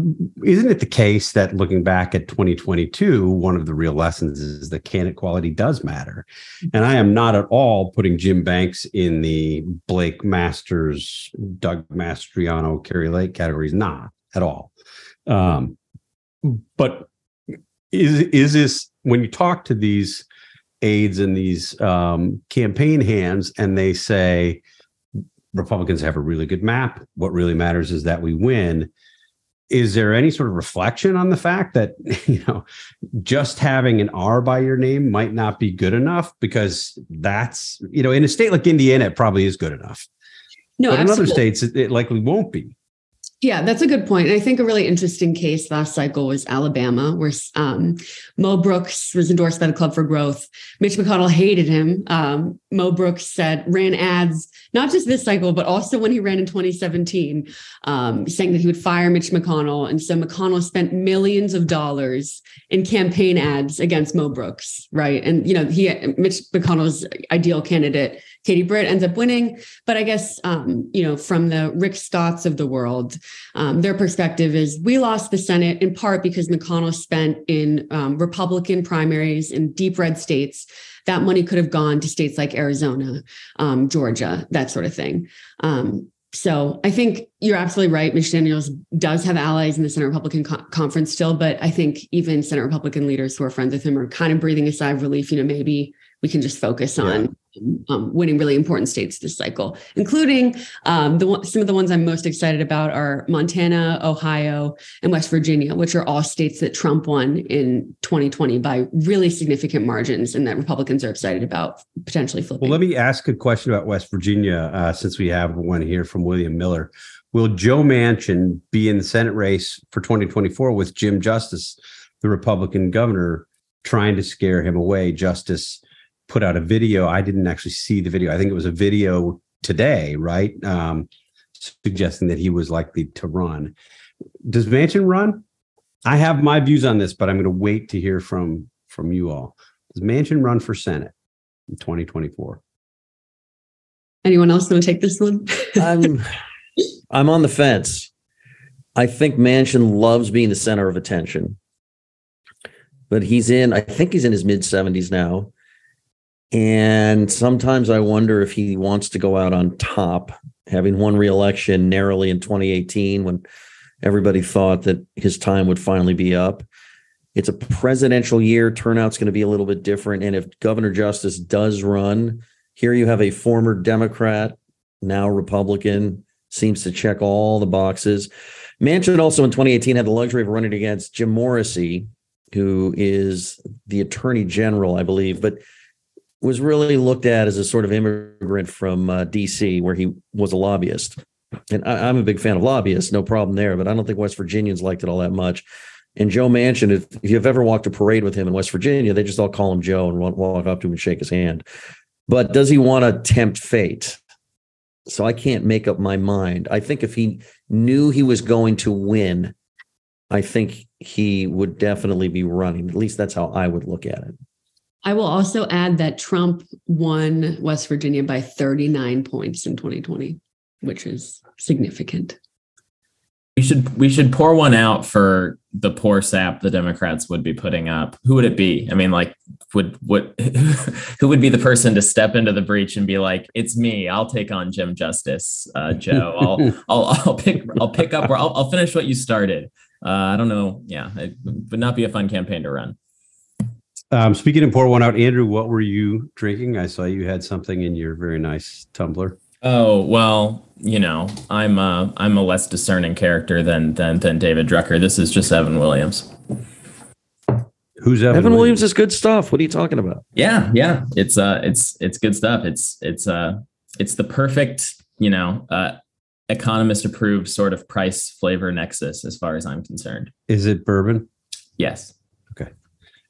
isn't it the case that looking back at 2022, one of the real lessons is that candidate quality does matter? And I am not at all putting Jim Banks in the Blake Masters, Doug Mastriano, Kari Lake categories, not at all. Um, but is is this when you talk to these aides and these um, campaign hands and they say Republicans have a really good map. What really matters is that we win. Is there any sort of reflection on the fact that you know just having an R by your name might not be good enough because that's you know in a state like Indiana it probably is good enough. No, but in other states it, it likely won't be. Yeah, that's a good point. I think a really interesting case last cycle was Alabama, where um, Mo Brooks was endorsed by the Club for Growth. Mitch McConnell hated him. Um, Mo Brooks said ran ads not just this cycle, but also when he ran in 2017, um, saying that he would fire Mitch McConnell. And so McConnell spent millions of dollars in campaign ads against Mo Brooks, right? And you know, he Mitch McConnell's ideal candidate Katie Britt ends up winning. But I guess, um, you know, from the Rick Scotts of the world, um, their perspective is we lost the Senate in part because McConnell spent in um, Republican primaries in deep red states. That money could have gone to states like Arizona, um, Georgia, that sort of thing. Um, so I think you're absolutely right. Mitch Daniels does have allies in the Senate Republican co- conference still, but I think even Senate Republican leaders who are friends with him are kind of breathing a sigh of relief. You know, maybe we can just focus on um, winning really important states this cycle, including um, the some of the ones I'm most excited about are Montana, Ohio, and West Virginia, which are all states that Trump won in 2020 by really significant margins, and that Republicans are excited about potentially flipping. Well, let me ask a question about West Virginia, uh, since we have one here from William Miller. Will Joe Manchin be in the Senate race for 2024 with Jim Justice, the Republican governor, trying to scare him away? Justice put out a video. I didn't actually see the video. I think it was a video today, right? Um, suggesting that he was likely to run. Does Manchin run? I have my views on this, but I'm going to wait to hear from from you all. Does Manchin run for Senate in 2024? Anyone else going to take this one? I'm I'm on the fence. I think Manchin loves being the center of attention. But he's in, I think he's in his mid 70s now. And sometimes I wonder if he wants to go out on top, having won re-election narrowly in 2018 when everybody thought that his time would finally be up. It's a presidential year. Turnout's going to be a little bit different. And if Governor Justice does run, here you have a former Democrat, now Republican, seems to check all the boxes. Manchin also in 2018 had the luxury of running against Jim Morrisey, who is the attorney general, I believe. But was really looked at as a sort of immigrant from uh, DC, where he was a lobbyist. And I, am a big fan of lobbyists, no problem there. But I don't think West Virginians liked it all that much. And Joe Manchin, if, if you've ever walked a parade with him in West Virginia, they just all call him Joe and walk up to him and shake his hand. But does he want to tempt fate? So I can't make up my mind. I think if he knew he was going to win, I think he would definitely be running. At least that's how I would look at it. I will also add that Trump won West Virginia by 39 points in 2020, which is significant. We should we should pour one out for the poor sap the Democrats would be putting up. Who would it be? I mean, like, would would who would be the person to step into the breach and be like, "It's me. I'll take on Jim Justice, uh, Joe. I'll I'll I'll pick I'll pick up or I'll, I'll finish what you started." Uh, I don't know. Yeah, it would not be a fun campaign to run. Um, speaking of pour one out, Andrew, what were you drinking? I saw you had something in your very nice tumbler. Oh well, you know, I'm a I'm a less discerning character than than than David Drucker. This is just Evan Williams. Who's Evan, Evan Williams? Williams? Is good stuff. What are you talking about? Yeah, yeah, it's uh, it's it's good stuff. It's it's uh, it's the perfect, you know, uh, economist approved sort of price flavor nexus as far as I'm concerned. Is it bourbon? Yes.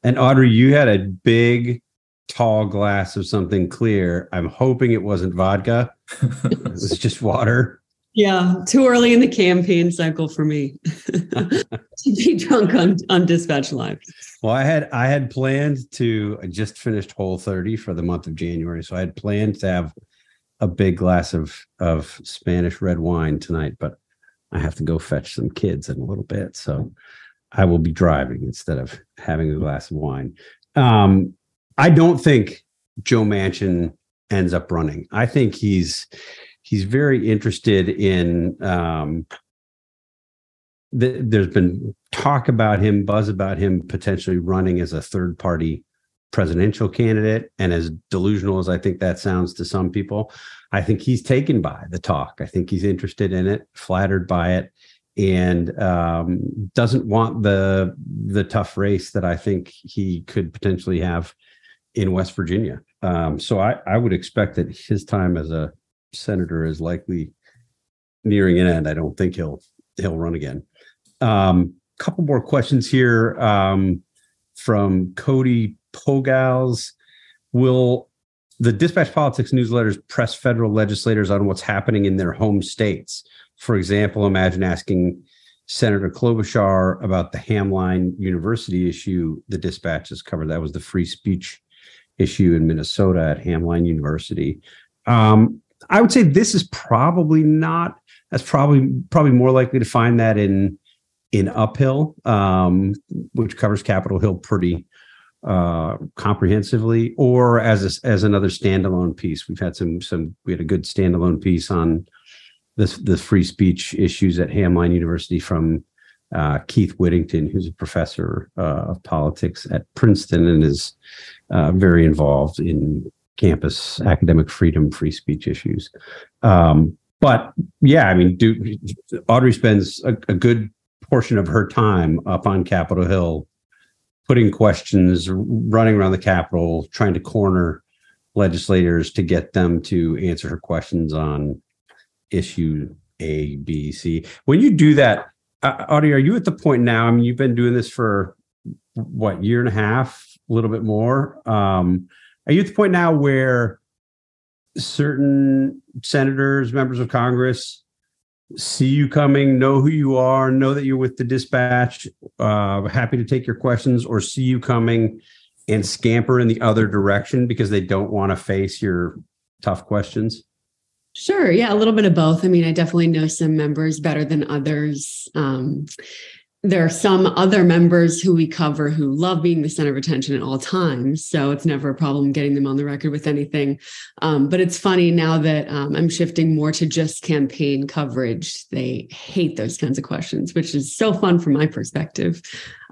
And Audrey, you had a big, tall glass of something clear. I'm hoping it wasn't vodka. it was just water. Yeah, too early in the campaign cycle for me to be drunk on, on Dispatch Live. Well, I had I had planned to I just finished Whole 30 for the month of January, so I had planned to have a big glass of of Spanish red wine tonight, but I have to go fetch some kids in a little bit. So I will be driving instead of having a glass of wine. Um, I don't think Joe Manchin ends up running. I think he's he's very interested in. Um, th- there's been talk about him, buzz about him potentially running as a third party presidential candidate. And as delusional as I think that sounds to some people, I think he's taken by the talk. I think he's interested in it, flattered by it and um, doesn't want the the tough race that I think he could potentially have in West Virginia. Um, so I, I would expect that his time as a senator is likely nearing an end. I don't think he'll he'll run again. A um, couple more questions here um, from Cody Pogals. Will the Dispatch Politics newsletters press federal legislators on what's happening in their home states? For example, imagine asking Senator Klobuchar about the Hamline University issue the dispatches covered. That was the free speech issue in Minnesota at Hamline University. Um, I would say this is probably not. That's probably probably more likely to find that in in Uphill, um, which covers Capitol Hill pretty uh, comprehensively, or as a, as another standalone piece. We've had some some we had a good standalone piece on the free speech issues at Hamline University from uh, Keith Whittington, who's a professor uh, of politics at Princeton and is uh, very involved in campus academic freedom, free speech issues. Um, but yeah, I mean, do, Audrey spends a, a good portion of her time up on Capitol Hill, putting questions, running around the Capitol, trying to corner legislators to get them to answer her questions on issue A, B, C. When you do that, uh, Audrey, are you at the point now? I mean, you've been doing this for what year and a half, a little bit more. Um, are you at the point now where certain senators, members of Congress, see you coming, know who you are, know that you're with the dispatch, uh, happy to take your questions, or see you coming and scamper in the other direction because they don't want to face your tough questions? Sure. Yeah, a little bit of both. I mean, I definitely know some members better than others. Um, there are some other members who we cover who love being the center of attention at all times. So it's never a problem getting them on the record with anything. Um, but it's funny now that um, I'm shifting more to just campaign coverage. They hate those kinds of questions, which is so fun from my perspective.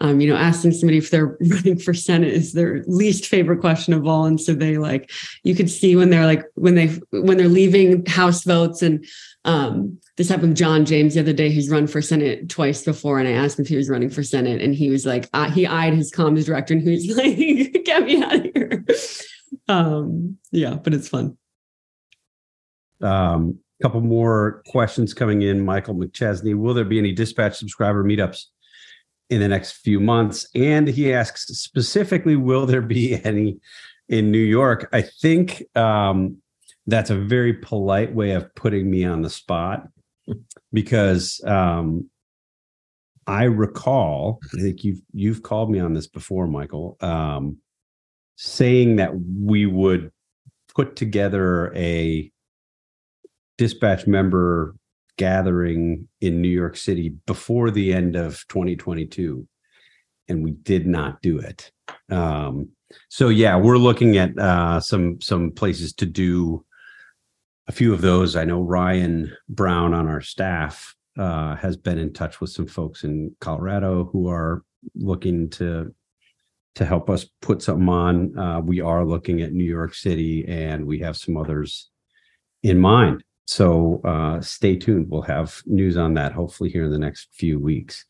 Um, you know, asking somebody if they're running for Senate is their least favorite question of all. And so they like, you could see when they're like, when they, when they're leaving House votes and, um, this happened with John James the other day, who's run for Senate twice before. And I asked him if he was running for Senate. And he was like, uh, he eyed his comms director and he was like, get me out of here. Um, yeah, but it's fun. Um, couple more questions coming in. Michael McChesney, will there be any dispatch subscriber meetups in the next few months? And he asks specifically, will there be any in New York? I think um, that's a very polite way of putting me on the spot because um, I recall, I think you've you've called me on this before, Michael, um, saying that we would put together a dispatch member gathering in New York City before the end of 2022, and we did not do it. Um, so yeah, we're looking at uh, some some places to do a few of those. I know Ryan Brown on our staff uh, has been in touch with some folks in Colorado who are looking to to help us put something on. Uh, we are looking at New York City, and we have some others in mind. So uh, stay tuned. We'll have news on that hopefully here in the next few weeks.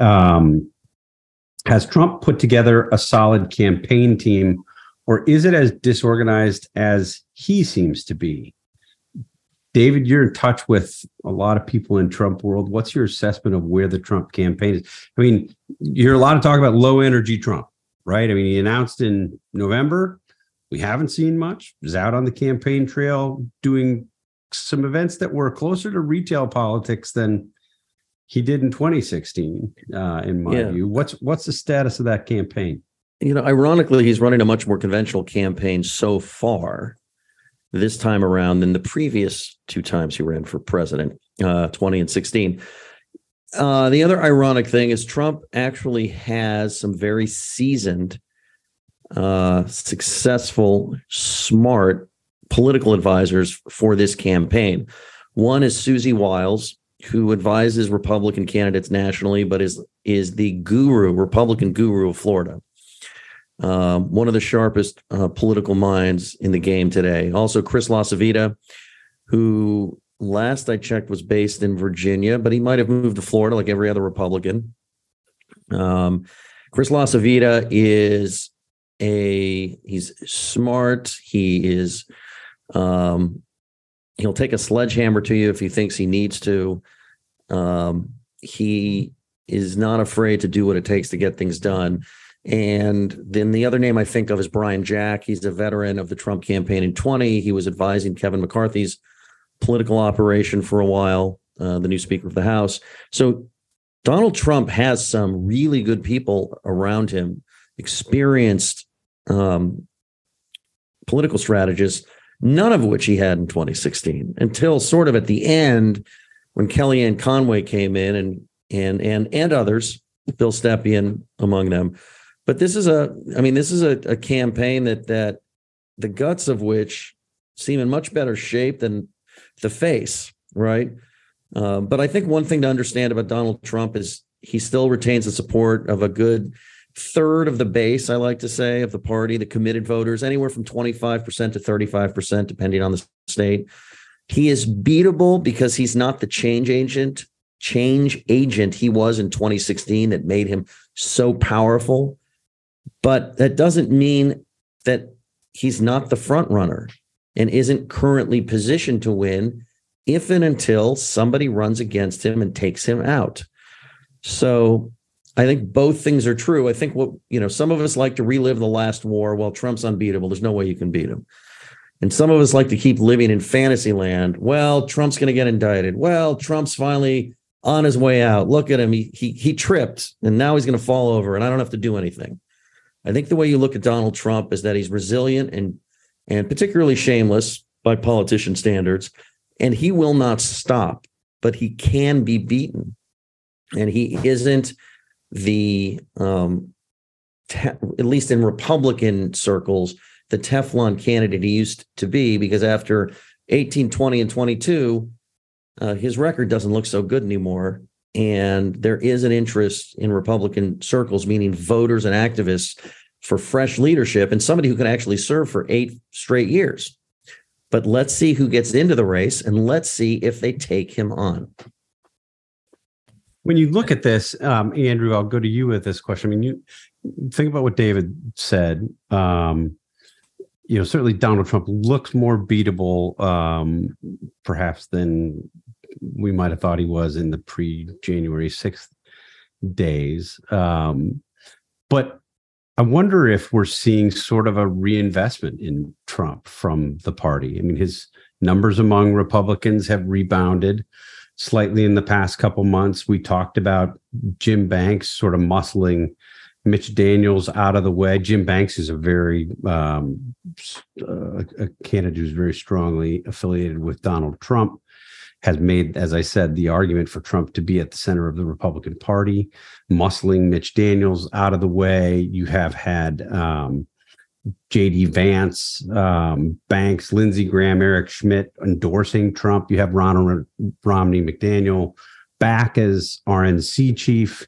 Um, has Trump put together a solid campaign team, or is it as disorganized as he seems to be? David, you're in touch with a lot of people in Trump world. What's your assessment of where the Trump campaign is? I mean, you hear a lot of talk about low energy Trump, right? I mean, he announced in November. We haven't seen much. He's out on the campaign trail doing some events that were closer to retail politics than he did in 2016, uh, in my yeah. view. What's what's the status of that campaign? You know, ironically, he's running a much more conventional campaign so far this time around than the previous two times he ran for president, uh, 20 and 16. Uh, the other ironic thing is Trump actually has some very seasoned, uh, successful, smart political advisors for this campaign. One is Susie Wiles, who advises Republican candidates nationally, but is is the guru, Republican guru of Florida um, one of the sharpest uh, political minds in the game today. Also, Chris LaCivita, who last I checked was based in Virginia, but he might have moved to Florida like every other Republican. Um, Chris LaCivita is a he's smart. He is um, he'll take a sledgehammer to you if he thinks he needs to. Um, he is not afraid to do what it takes to get things done. And then the other name I think of is Brian Jack. He's a veteran of the Trump campaign in 20. He was advising Kevin McCarthy's political operation for a while, uh, the new Speaker of the House. So Donald Trump has some really good people around him, experienced um, political strategists, none of which he had in 2016 until sort of at the end when Kellyanne Conway came in and and and and others, Bill Stepien among them but this is a, I mean, this is a, a campaign that that the guts of which seem in much better shape than the face, right? Uh, but I think one thing to understand about Donald Trump is he still retains the support of a good third of the base, I like to say, of the party, the committed voters, anywhere from 25% to 35%, depending on the state. He is beatable because he's not the change agent, change agent he was in 2016 that made him so powerful. But that doesn't mean that he's not the front runner and isn't currently positioned to win if and until somebody runs against him and takes him out. So I think both things are true. I think what, you know, some of us like to relive the last war. Well, Trump's unbeatable. There's no way you can beat him. And some of us like to keep living in fantasy land. Well, Trump's going to get indicted. Well, Trump's finally on his way out. Look at him. He, he, he tripped and now he's going to fall over and I don't have to do anything. I think the way you look at Donald Trump is that he's resilient and, and particularly shameless by politician standards, and he will not stop, but he can be beaten. And he isn't the um, te- at least in Republican circles, the Teflon candidate he used to be, because after 18, 20, and 22, uh, his record doesn't look so good anymore. And there is an interest in Republican circles, meaning voters and activists, for fresh leadership and somebody who can actually serve for eight straight years. But let's see who gets into the race and let's see if they take him on. When you look at this, um, Andrew, I'll go to you with this question. I mean, you think about what David said. Um, you know, certainly Donald Trump looks more beatable, um, perhaps than we might have thought he was in the pre-January sixth days. Um, but I wonder if we're seeing sort of a reinvestment in Trump from the party. I mean, his numbers among Republicans have rebounded slightly in the past couple months. We talked about Jim Banks sort of muscling Mitch Daniels out of the way. Jim Banks is a very um, uh, a candidate who's very strongly affiliated with Donald Trump. Has made, as I said, the argument for Trump to be at the center of the Republican Party, muscling Mitch Daniels out of the way. You have had um, J.D. Vance, um, Banks, Lindsey Graham, Eric Schmitt endorsing Trump. You have Ronna Romney McDaniel back as RNC chief.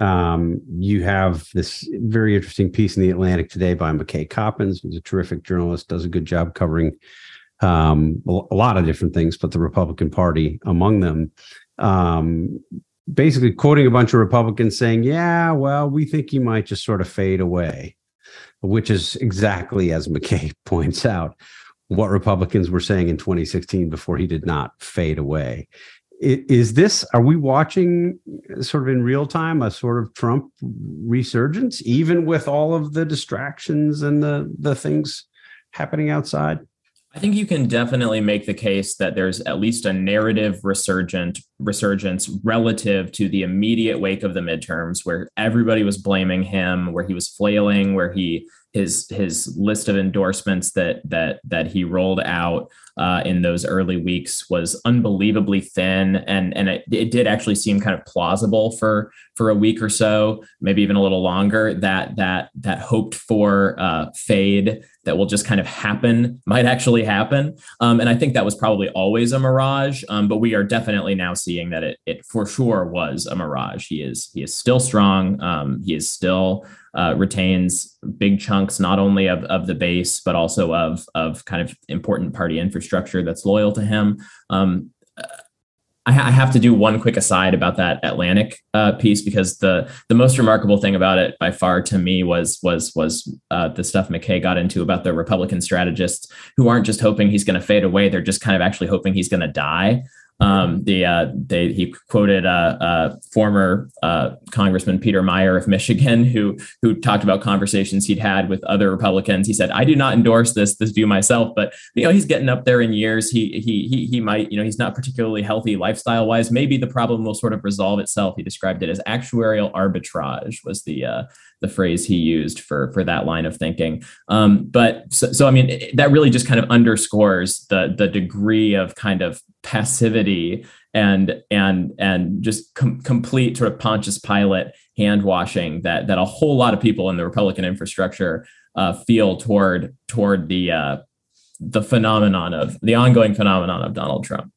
Um, you have this very interesting piece in the Atlantic today by McKay Coppins, who's a terrific journalist, does a good job covering um, a lot of different things, but the Republican Party among them. Um, basically quoting a bunch of Republicans saying, yeah, well, we think he might just sort of fade away which is exactly as McKay points out, what Republicans were saying in 2016 before he did not fade away. Is this, are we watching sort of in real time a sort of Trump resurgence, even with all of the distractions and the, the things happening outside? I think you can definitely make the case that there's at least a narrative resurgent resurgence relative to the immediate wake of the midterms where everybody was blaming him, where he was flailing, where he his his list of endorsements that that that he rolled out uh, in those early weeks was unbelievably thin, and and it, it did actually seem kind of plausible for for a week or so, maybe even a little longer. That that that hoped for uh, fade that will just kind of happen might actually happen, um, and I think that was probably always a mirage. Um, but we are definitely now seeing that it it for sure was a mirage. He is he is still strong. Um, he is still uh, retains big chunks not only of, of the base but also of of kind of important party infrastructure that's loyal to him. Um, I, I, have to do one quick aside about that Atlantic uh, piece because the the most remarkable thing about it by far to me was was was uh, the stuff McKay got into about the Republican strategists who aren't just hoping he's going to fade away; they're just kind of actually hoping he's going to die. Um, the uh, they he quoted uh, uh, former uh, Congressman Peter Meijer of Michigan, who who talked about conversations he'd had with other Republicans. He said, "I do not endorse this this view myself, but you know he's getting up there in years. He he he he might you know he's not particularly healthy lifestyle wise. Maybe the problem will sort of resolve itself." He described it as actuarial arbitrage was the uh, the phrase he used for for that line of thinking. Um, but so, so I mean that really just kind of underscores the the degree of kind of passivity and and and just com- complete sort of Pontius Pilate hand washing that that a whole lot of people in the Republican infrastructure uh, feel toward toward the uh, the phenomenon of the ongoing phenomenon of Donald Trump.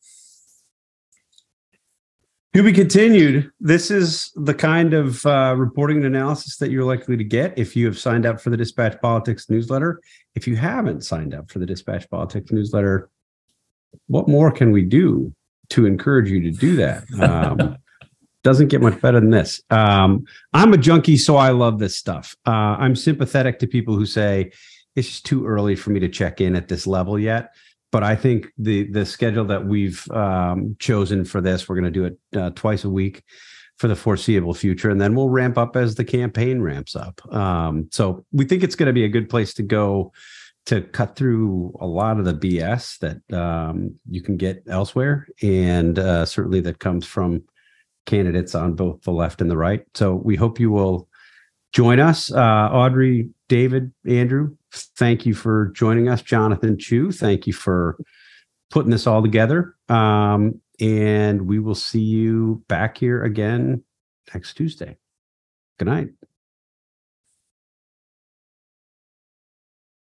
To be continued. This is the kind of uh, reporting and analysis that you're likely to get if you have signed up for the Dispatch Politics newsletter. If you haven't signed up for the Dispatch Politics newsletter, what more can we do to encourage you to do that? Um, doesn't get much better than this. Um, I'm a junkie, so I love this stuff. Uh, I'm sympathetic to people who say it's just too early for me to check in at this level yet but I think the the schedule that we've um, chosen for this, we're going to do it uh, twice a week for the foreseeable future, and then we'll ramp up as the campaign ramps up. Um, so we think it's going to be a good place to go to cut through a lot of the BS that um, you can get elsewhere, and uh, certainly that comes from candidates on both the left and the right. So we hope you will join us. Uh, Audrey, David, Andrew, thank you for joining us. Jonathan Chu, thank you for putting this all together. Um, and we will see you back here again next Tuesday. Good night.